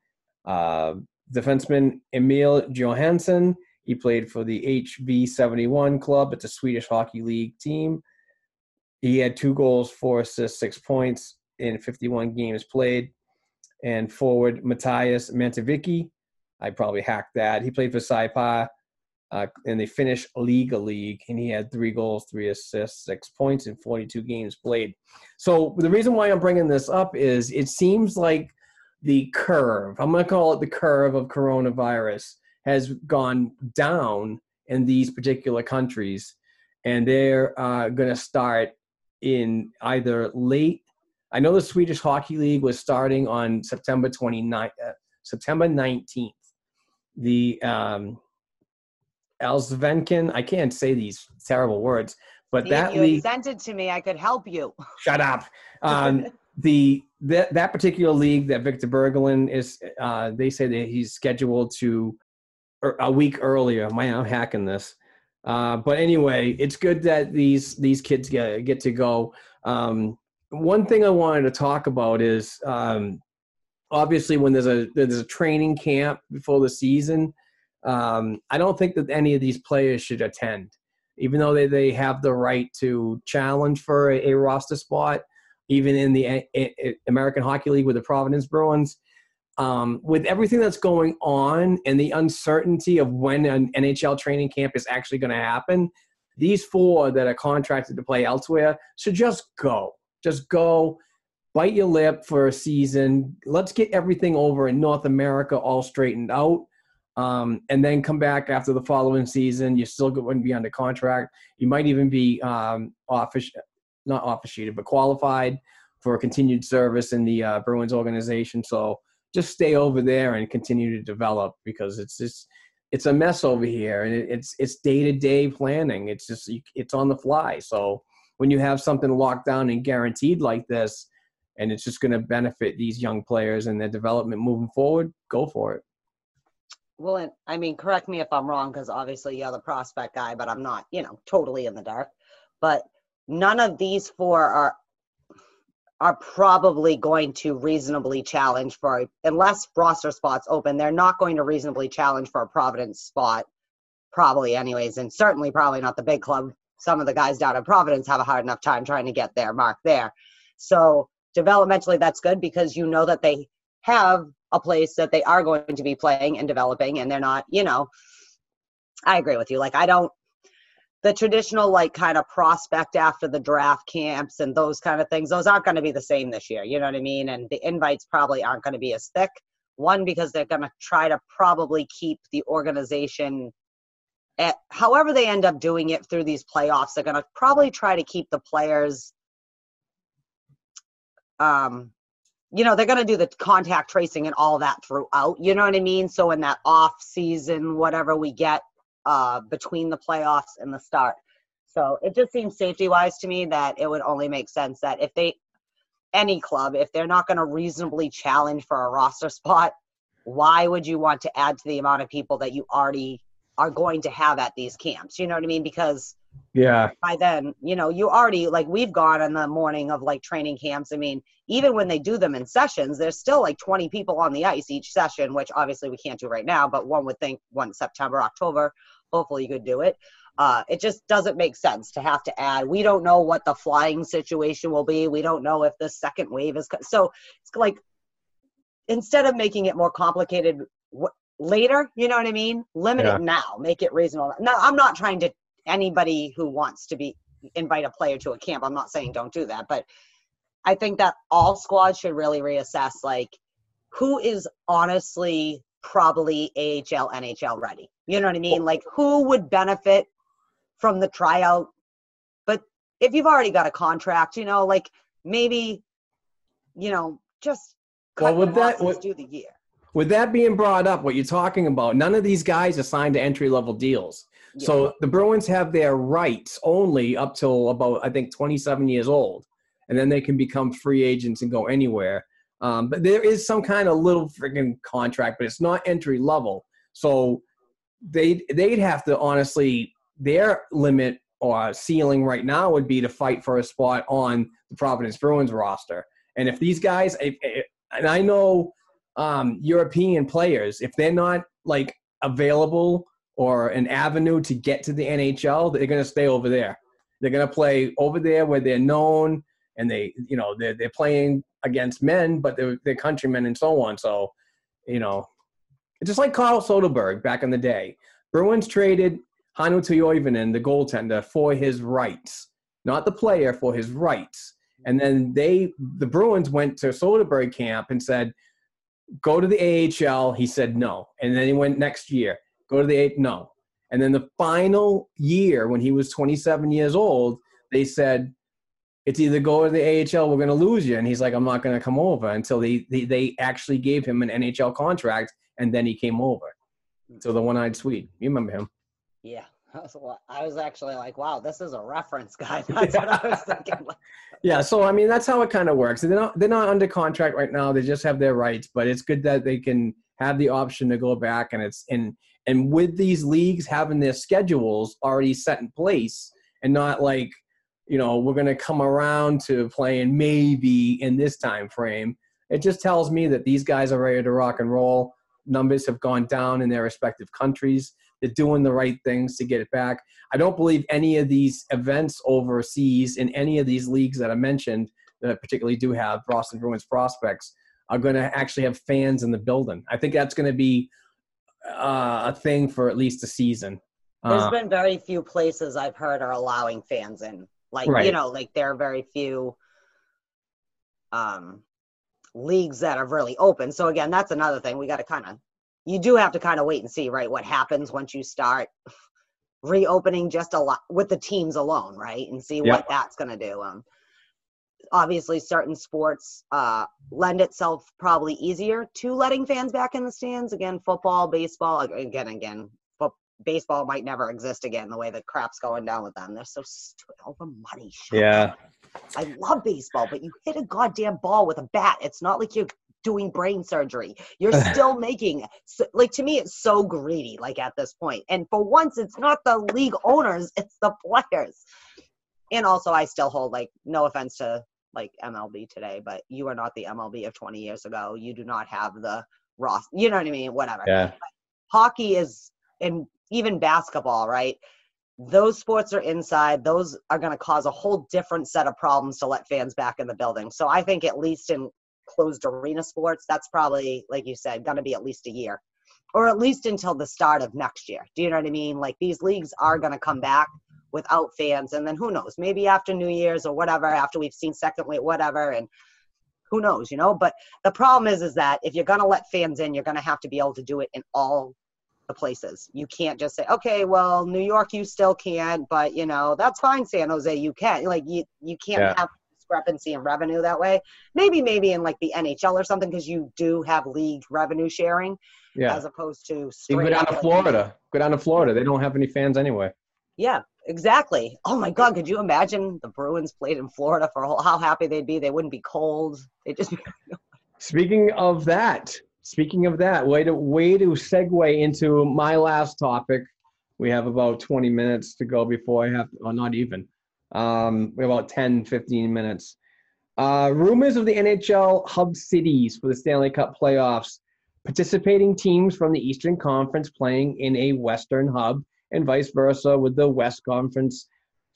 Uh, defenseman Emil Johansson. He played for the HV71 club. It's a Swedish hockey league team. He had two goals, four assists, six points in 51 games played. And forward Matthias Mantavicki. I probably hacked that. He played for Saipa uh, in the Finnish Liiga League, and he had three goals, three assists, six points in 42 games played. So the reason why I'm bringing this up is it seems like the curve, I'm going to call it the curve of coronavirus, has gone down in these particular countries, and they're uh, going to start in either late. I know the Swedish Hockey League was starting on September 29th, uh, September 19th. The um, I can't say these terrible words, but that you league sent it to me, I could help you. shut up. Um, the that that particular league that Victor Berglund is, uh, they say that he's scheduled to a week earlier. Man, I'm hacking this. Uh, but anyway, it's good that these these kids get get to go. Um, one thing I wanted to talk about is um, obviously when there's a there's a training camp before the season. Um, I don't think that any of these players should attend, even though they, they have the right to challenge for a, a roster spot even in the A- A- American Hockey League with the Providence Bruins. Um, with everything that's going on and the uncertainty of when an NHL training camp is actually going to happen, these four that are contracted to play elsewhere should just go. Just go, bite your lip for a season. Let's get everything over in North America all straightened out. Um, and then come back after the following season. You're still going to be under contract. You might even be um, office, not office sheeted, but qualified for continued service in the uh, Bruins organization. So just stay over there and continue to develop because it's just it's a mess over here and it's it's day to day planning. It's just it's on the fly. So when you have something locked down and guaranteed like this, and it's just going to benefit these young players and their development moving forward, go for it. Well, and I mean, correct me if I'm wrong, because obviously you're the prospect guy, but I'm not, you know, totally in the dark. But none of these four are are probably going to reasonably challenge for unless roster spots open they're not going to reasonably challenge for a providence spot probably anyways and certainly probably not the big club. Some of the guys down in providence have a hard enough time trying to get their mark there. So developmentally that's good because you know that they have a place that they are going to be playing and developing and they're not you know. I agree with you. Like i don't the traditional like kind of prospect after the draft camps and those kind of things those aren't going to be the same this year you know what i mean? And the invites probably aren't going to be as thick. One because they're going to try to probably keep the organization at however they end up doing it through these playoffs they're going to probably try to keep the players um you know they're going to do the contact tracing and all that throughout you know what i mean? So in that off season whatever we get uh, between the playoffs and the start. So it just seems safety wise to me that it would only make sense that if they, any club, if they're not going to reasonably challenge for a roster spot, why would you want to add to the amount of people that you already are going to have at these camps? You know what I mean? Because yeah, by then, you know, you already like we've gone in the morning of like training camps. I mean, even when they do them in sessions, there's still like 20 people on the ice each session, which obviously we can't do right now, but one would think one September, October, hopefully you could do it. Uh, it just doesn't make sense to have to add. We don't know what the flying situation will be. We don't know if the second wave is co- so. It's like instead of making it more complicated w- later, you know what I mean? Limit Yeah. it now. Make it reasonable. Now, I'm not trying to anybody who wants to be invite a player to a camp. I'm not saying don't do that, but I think that all squads should really reassess like who is honestly probably AHL, NHL ready. You know what I mean? Like who would benefit from the tryout? But if you've already got a contract, you know, like maybe, you know, just Well, cut with the that- do the year. With that being brought up, what you're talking about, none of these guys are signed to entry level deals. So the Bruins have their rights only up till about I think 27 years old, and then they can become free agents and go anywhere. Um, but there is some kind of little freaking contract, but it's not entry level. So they they'd have to honestly their limit or ceiling right now would be to fight for a spot on the Providence Bruins roster. And if these guys, if, if- and I know um, European players, if they're not like available or an avenue to get to the NHL, they're going to stay over there. They're going to play over there where they're known and they, you know, they're, they're playing against men, but they're, they're countrymen and so on. So, you know, just like Carl Soderberg back in the day. Bruins traded Hannu Toivonen, the goaltender, for his rights, not the player, for his rights. And then they, the Bruins went to Soderberg camp and said, go to the AHL. He said no. And then he went next year, go to the A no. And then the final year, when he was 27 years old, they said, it's either go to the AHL, we're going to lose you. And he's like, I'm not going to come over until they, they, they actually gave him an NHL contract. And then he came over. Hmm. So the one eyed Swede. You remember him. Yeah. I was, wa- I was actually like, wow, this is a reference guy. That's what I was thinking. Yeah, so I mean that's how it kind of works. They're not they're not under contract right now. They just have their rights, but it's good that they can have the option to go back and it's and and with these leagues having their schedules already set in place and not like you know we're going to come around to playing maybe in this time frame. It just tells me that these guys are ready to rock and roll. Numbers have gone down in their respective countries. They're doing the right things to get it back. I don't believe any of these events overseas in any of these leagues that I mentioned that particularly do have Boston Bruins prospects are going to actually have fans in the building. I think that's going to be uh, a thing for at least a season. There's Uh, been very few places I've heard are allowing fans in. Like, Right. you know, like there are very few um leagues that are really open. So again, that's another thing. We got to kind of you do have to kind of wait and see, right, what happens once you start reopening just a lot with the teams alone, right? And see what that's going to do. Um obviously certain sports uh lend itself probably easier to letting fans back in the stands. Again, football, baseball, again again, fo- baseball might never exist again the way the crap's going down with them. They're so stupid. All the money. Yeah, I love baseball, but you hit a goddamn ball with a bat. It's not like you're doing brain surgery. You're still making so, like to me it's so greedy like at this point. And for once it's not the league owners, it's the players. And also I still hold like no offense to like MLB today, but you are not the MLB of 20 years ago. You do not have the Ross, you know what I mean, whatever yeah, hockey is and even basketball right those sports are inside those are going to cause a whole different set of problems to let fans back in the building. So i think at least in closed arena sports that's probably like you said going to be at least a year. Or at least until the start of next year. Do you know what i mean? Like these leagues are going to come back without fans and then who knows? Maybe after new year's or whatever after we've seen second wave whatever and who knows you know? But the problem is is that if you're going to let fans in you're going to have to be able to do it in all the places you can't just say okay well new york you still can't but you know that's fine san jose you can't, like you you can't Yeah. have discrepancy in revenue that way maybe maybe in like the nhl or something because you do have league revenue sharing yeah. as opposed to You go down to Florida. Go down to Florida. They don't have any fans anyway. yeah exactly oh my god could you imagine the bruins played in florida for a whole how happy they'd be they wouldn't be cold they just Speaking of that, speaking of that, way to way to segue into my last topic. We have about 20 minutes to go before I have, or not even. Um, we have about 10, 15 minutes. Uh, rumors of the NHL hub cities for the Stanley Cup playoffs. Participating teams from the Eastern Conference playing in a Western hub, and vice versa, with the West Conference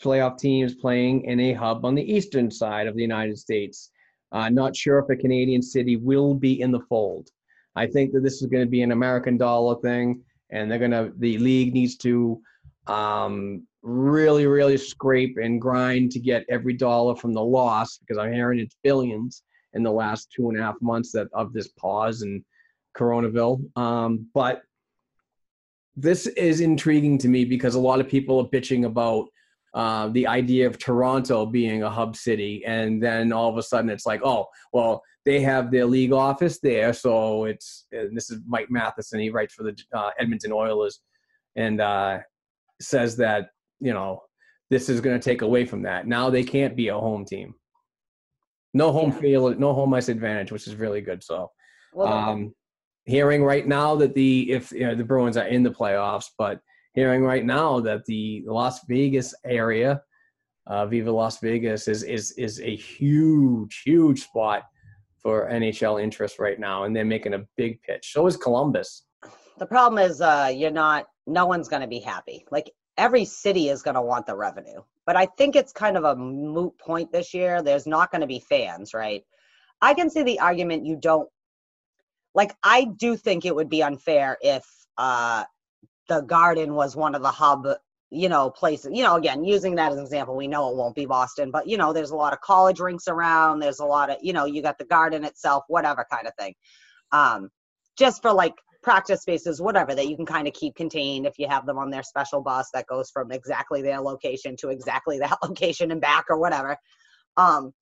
playoff teams playing in a hub on the eastern side of the United States. Uh, not sure if a Canadian city will be in the fold. I think that this is going to be an American dollar thing, and they're going to. The league needs to um, really, really scrape and grind to get every dollar from the loss because I'm hearing it's billions in the last two and a half months that of this pause and Coronaville. Um, but this is intriguing to me because a lot of people are bitching about uh, the idea of Toronto being a hub city, and then all of a sudden it's like, oh, well, they have their league office there, so it's. And this is Mike Matheson. He writes for the uh, Edmonton Oilers, and uh, says that you know this is going to take away from that. Now they can't be a home team. No home field, no home ice advantage, which is really good. So, well, um, hearing right now that the if you know, the Bruins are in the playoffs, but hearing right now that the Las Vegas area, uh, Viva Las Vegas, is is is a huge, huge spot for NHL interest right now, and they're making a big pitch. So is Columbus. the problem is uh you're not no one's going to be happy like every city is going to want the revenue but i think it's kind of a moot point this year there's not going to be fans right i can see the argument you don't like i do think it would be unfair if uh the garden was one of the hub you know places you know again using that as an example we know it won't be boston but you know there's a lot of college rinks around there's a lot of you know you got the garden itself whatever kind of thing um just for like practice spaces, whatever, that you can kind of keep contained if you have them on their special bus that goes from exactly their location to exactly that location and back or whatever. Um,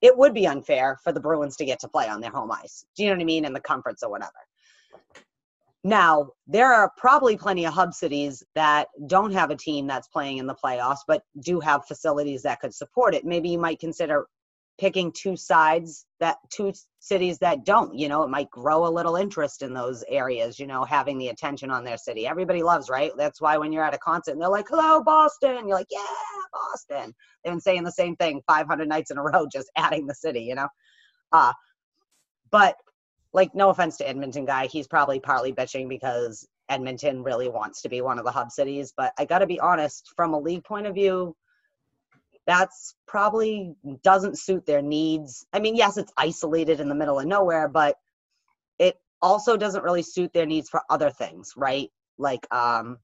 it would be unfair for the Bruins to get to play on their home ice. Do you know what I mean? In the comforts or whatever. Now, there are probably plenty of hub cities that don't have a team that's playing in the playoffs, but do have facilities that could support it. Maybe you might consider picking two sides that two cities that don't you know it might grow a little interest in those areas you know having the attention on their city. Everybody loves right? That's why when you're at a concert and they're like hello boston you're like yeah boston. They've been saying the same thing 500 nights in a row just adding the city you know? Uh but like no offense to edmonton guy he's probably partly bitching because edmonton really wants to be one of the hub cities but i gotta be honest from a league point of view that's probably doesn't suit their needs. I mean, yes, it's isolated in the middle of nowhere, but it also doesn't really suit their needs for other things, right? Like um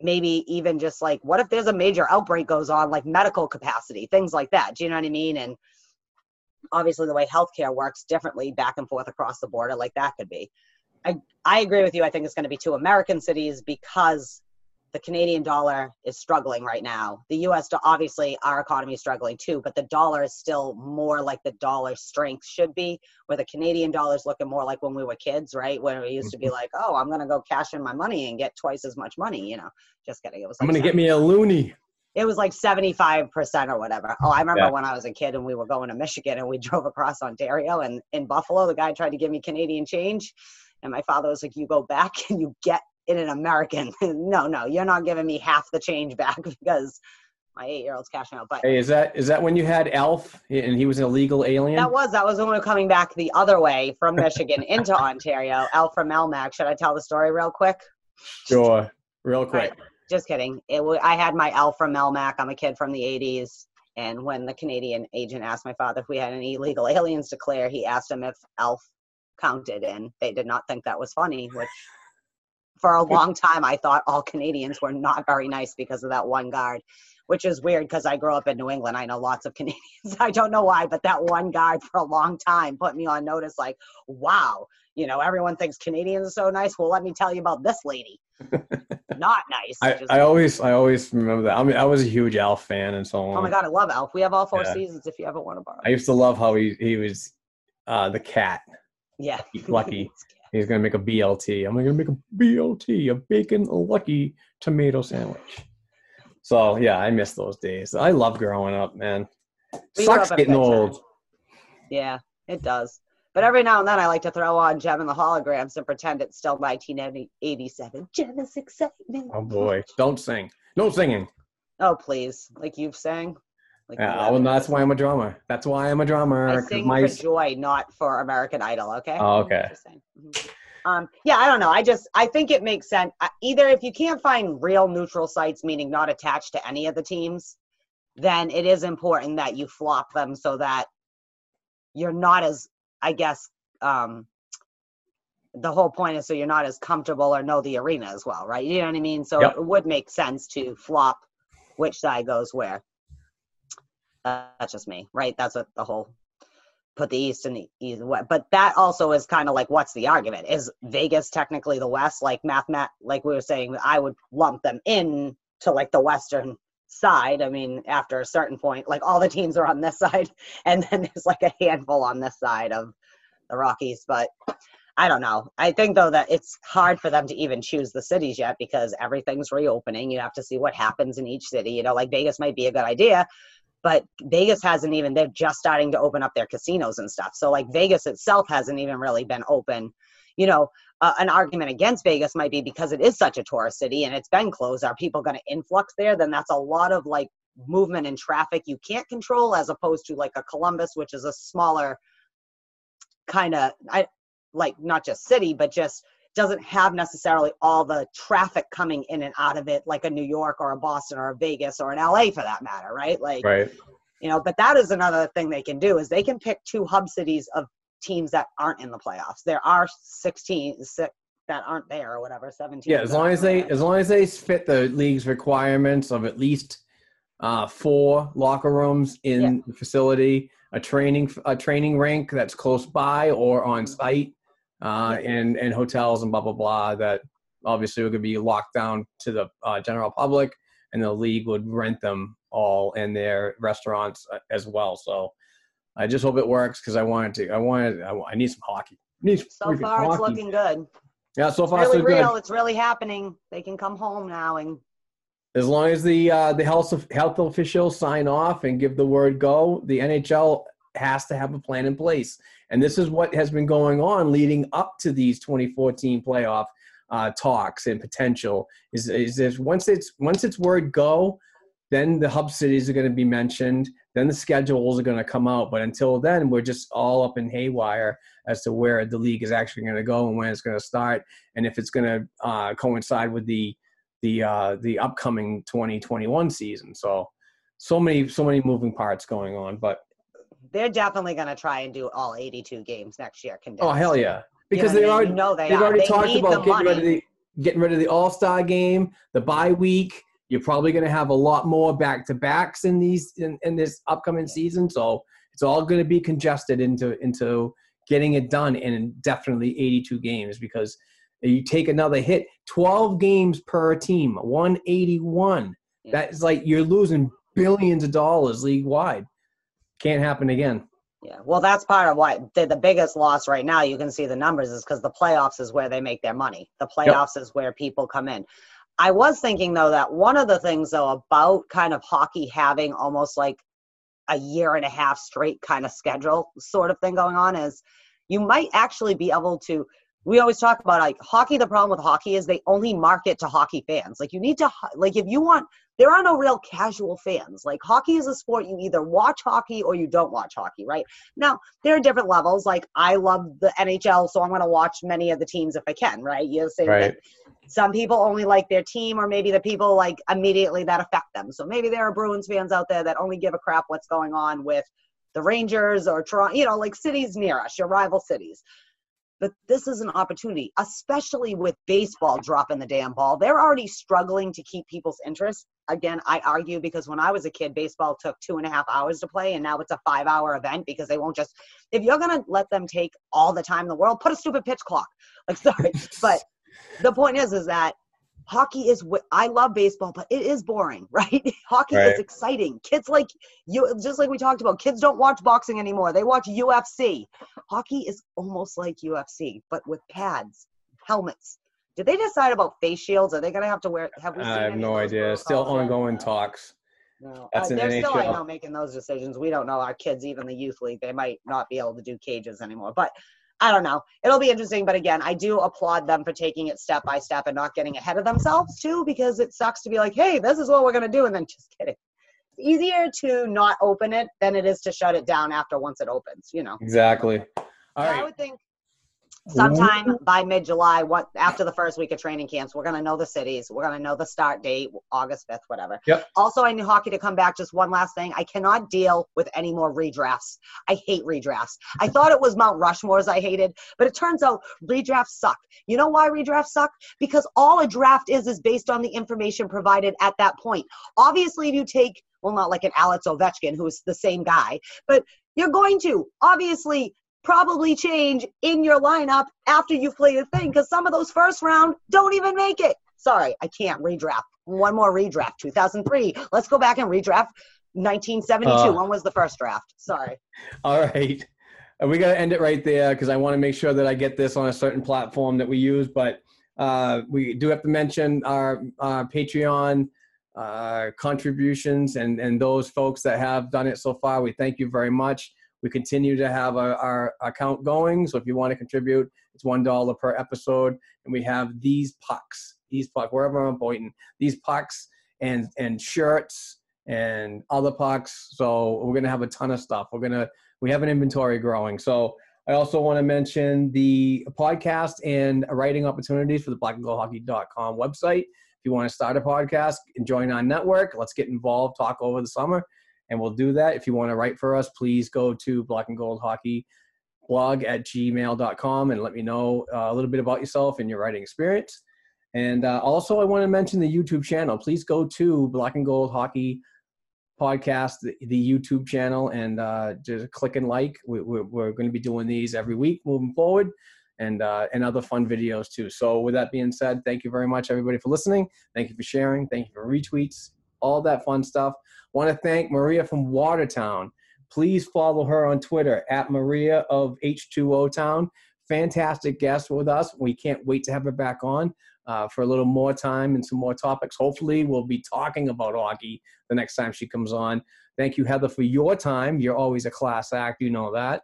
maybe even just like what if there's a major outbreak goes on like medical capacity, things like that. Do you know what I mean? And obviously the way healthcare works differently back and forth across the border like that could be. I I agree with you. I think it's going to be two American cities because the Canadian dollar is struggling right now. The US, obviously, our economy is struggling too, but the dollar is still more like the dollar strength should be, where the Canadian dollar is looking more like when we were kids, right? When we used to be mm-hmm. like, oh, I'm going to go cash in my money and get twice as much money, you know? Just kidding. It was I'm gonna get me a loony. It was like 75% or whatever. Oh, I remember Yeah. when I was a kid and we were going to Michigan and we drove across Ontario and in Buffalo, the guy tried to give me Canadian change. And my father was like, You go back and you get in an American. no, no, you're not giving me half the change back because my eight year old's cashing out. But Hey, is that is that when you had ALF and he was an illegal alien? that was that was when we were coming back the other way from Michigan into Ontario. ALF from Melmac. Should I tell the story real quick? sure, real quick. Right. Just kidding. It w- I had my ALF from Melmac. I'm a kid from the 80s. And when the Canadian agent asked my father if we had any illegal aliens to clear, he asked him if ALF counted. And they did not think that was funny, which for a long time I thought all Canadians were not very nice because of that one guard, which is weird because I grew up in New England. I know lots of Canadians. I don't know why, but that one guard for a long time put me on notice like, wow, you know, everyone thinks Canadians are so nice. Well, let me tell you about this lady. Not nice. I, I always I always remember that. I mean, I was a huge ALF fan and so on. oh my God, I love ALF. We have all four Yeah. seasons if you ever want to borrow. I used to love how he he was uh, the cat. yeah. Lucky. He's gonna make a BLT. I'm gonna make a BLT, a bacon lucky tomato sandwich. So yeah, I miss those days. I love growing up, man. We Sucks up getting good time. old. Yeah, it does. But every now and then I like to throw on Jem and the holograms and pretend it's still 1987. Jem is excitement. Oh boy, don't sing. No singing. Oh, please. Like you've sang. Like Yeah, have. well, that's why I'm a drummer. That's why I'm a drummer. I 'cause sing my for joy, not for American Idol. Okay. Oh, okay. Just saying. Mhm. Um, yeah, I don't know. I just I think it makes sense. Either if you can't find real neutral sites, meaning not attached to any of the teams, then it is important that you flop them so that you're not as, I guess, um, the whole point is so you're not as comfortable or know the arena as well, right? You know what I mean? So Yep. it would make sense to flop which side goes where. Uh, that's just me, right? That's what the whole put the East and the East West. But that also is kind of like, what's the argument? Is Vegas technically the West? Like math, like we were saying, I would lump them in to like the Western side. I mean, after a certain point, like all the teams are on this side, and then there's like a handful on this side of the Rockies. But I don't know. I think though that it's hard for them to even choose the cities yet because everything's reopening. You have to see what happens in each city. You know, like Vegas might be a good idea, but Vegas hasn't even, they're just starting to open up their casinos and stuff. So, like, Vegas itself hasn't even really been open. You know, uh, an argument against Vegas might be because it is such a tourist city and it's been closed. Are people going to influx there? Then that's a lot of like movement and traffic you can't control as opposed to like a Columbus, which is a smaller kind of, I like not just city, but just doesn't have necessarily all the traffic coming in and out of it like a New York or a Boston or a Vegas or an LA for that matter, right? Like, right. you know, but that is another thing they can do is they can pick two hub cities of teams that aren't in the playoffs. There are 16 si- that aren't there or whatever, 17. Yeah, as long as they as long as they fit the league's requirements of at least uh, four locker rooms in Yeah. the facility, a training a training rink that's close by or on site, uh, and and hotels and blah blah blah that obviously to be locked down to the uh, general public, and the league would rent them all in their restaurants uh, as well. So I just hope it works because I wanted to. I wanted. I, I need some hockey. I need some so far it's looking good. Yeah, so far really so good. It's really happening. They can come home now and As long as the uh, the health health officials sign off and give the word go, the NHL has to have a plan in place. And this is what has been going on leading up to these 2014 playoff uh, talks and potential. Is is if once it's once it's word go, then the hub cities are going to be mentioned. Then the schedules are going to come out. But until then, we're just all up in haywire as to where the league is actually going to go and when it's going to start, and if it's going to uh, coincide with the the uh, the upcoming 2021 season. So so many so many moving parts going on. But They're definitely going to try and do all 82 games next year. oh hell yeah, because You they know I already? Know they they've are. already They talked about getting rid of the getting rid of the All Star game, the bye week. You're probably going to have a lot more back to backs in these in, in this upcoming season, so it's all going to be congested into into getting it done in definitely 82 games because you take another hit 12 games per team 181 Yeah. that's like you're losing billions of dollars league wide can't happen again Yeah, well, that's part of why the, the biggest loss right now. You can see the numbers is because the playoffs is where they make their money. The playoffs is where people come in. I was thinking though that one of the things though about kind of hockey having almost like a year and a half straight kind of schedule sort of thing going on is you might actually be able to we always talk about like hockey the problem with hockey is they only market to hockey fans. Like you need to like if you want there are no real casual fans. Like hockey is a sport you either watch hockey or you don't watch hockey right? Now there are different levels. Like i love the nhl so i'm going to watch many of the teams if i can right? You say Right. some people only like their team or maybe the people like immediately that affect them. So maybe there are bruins fans out there that only give a crap what's going on with the rangers or toronto you know like cities near us your rival cities. But this is an opportunity especially with baseball dropping the damn ball. They're already struggling to keep people's interest again i argue because when i was a kid baseball took two and a half hours to play and now it's a five hour event because they won't just if you're going to let them take all the time in the world put a stupid pitch clock. Like sorry. But the point is is that hockey is what i love baseball but it is boring right? Hockey Right. is exciting. Kids like you just like we talked about kids don't watch boxing anymore. They watch ufc hockey is almost like ufc but with pads helmets did they decide about face shields are they going to have to wear have we seen i have no idea still ongoing talks No. Uh, they're still, I NHL. know, making those decisions. We don't know our kids, even the youth league, they might not be able to do cages anymore. But I don't know. It'll be interesting. But again, I do applaud them for taking it step by step and not getting ahead of themselves too, because it sucks to be like, hey, this is what we're gonna do, and then just kidding. It's easier to not open it than it is to shut it down after once it opens. You know. exactly all So I would think sometime by mid-July, what after the first week of training camps, we're gonna know the cities. We're gonna know the start date, August fifth, whatever. Yep. Also, I need hockey to come back. Just one last thing, I cannot deal with any more redrafts. I hate redrafts. I thought it was Mount Rushmore's I hated, but it turns out redrafts suck. You know why redrafts suck? Because all a draft is is based on the information provided at that point. Obviously, if you take well, not like an Alex Ovechkin, who's the same guy, but you're going to obviously probably change in your lineup after you play the thing because some of those first round don't even make it. Sorry, I can't redraft. One more redraft. 2003. Let's go back and redraft 1972. Uh. when was the first draft? Sorry. All right. Uh, we got to end it right there because I want to make sure that I get this on a certain platform that we use. But uh, we do have to mention our, our Patreon uh, contributions and, and those folks that have done it so far. We thank you very much. We continue to have our, our account going. So if you want to contribute, it's $1 per episode. And we have these pucks, these pucks, wherever I'm pointing, these pucks and, and shirts and other pucks. So we're going to have a ton of stuff. We're going to we have an inventory growing. So I also want to mention the podcast and writing opportunities for the blackandgoldhockey.com website. If you want to start a podcast and join our network, let's get involved, talk over the summer, and we'll do that. If you want to write for us, please go to black and gold hockey blog at gmail.com and let me know uh, a little bit about yourself and your writing experience. And uh, also, I want to mention the YouTube channel. Please go to Black and Gold Hockey podcast, the, the YouTube channel, and uh, just click and like. We, we're we're going to be doing these every week moving forward, and uh, and other fun videos too. So with that being said, thank you very much everybody for listening. Thank you for sharing. Thank you for retweets. All that fun stuff. Want to thank Maria from Watertown. Please follow her on Twitter at Maria of H2O Town. Fantastic guest with us. We can't wait to have her back on uh, for a little more time and some more topics. Hopefully, we'll be talking about hockey the next time she comes on. Thank you, Heather, for your time. You're always a class act. You know that.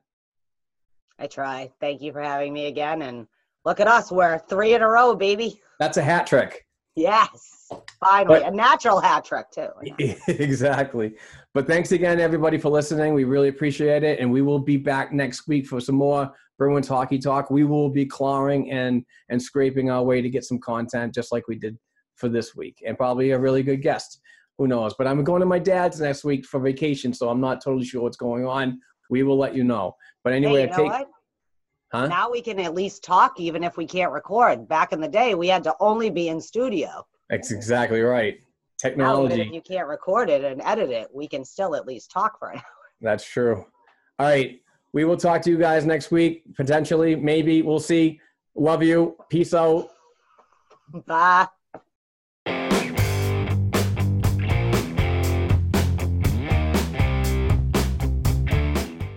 I try. Thank you for having me again. And look at us. We're three in a row, baby. That's a hat trick. Yes. Finally. But- a natural hat trick, too. exactly. But thanks again, everybody, for listening. We really appreciate it. And we will be back next week for some more Bruins hockey talk. We will be clawing and, and scraping our way to get some content just like we did for this week and probably a really good guest. who knows? But I'm going to my dad's next week for vacation, so I'm not totally sure what's going on. We will let you know. But anyway, hey, you I know take. what? Huh? Now we can at least talk, even if we can't record. Back in the day, we had to only be in studio. That's exactly right. Now, Technology. if you can't record it and edit it, we can still at least talk for an hour. That's true. All right. We will talk to you guys next week, potentially, maybe. We'll see. Love you. Peace out. Bye.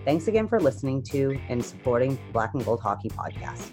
Thanks again for listening to and supporting Black and Gold Hockey Podcast.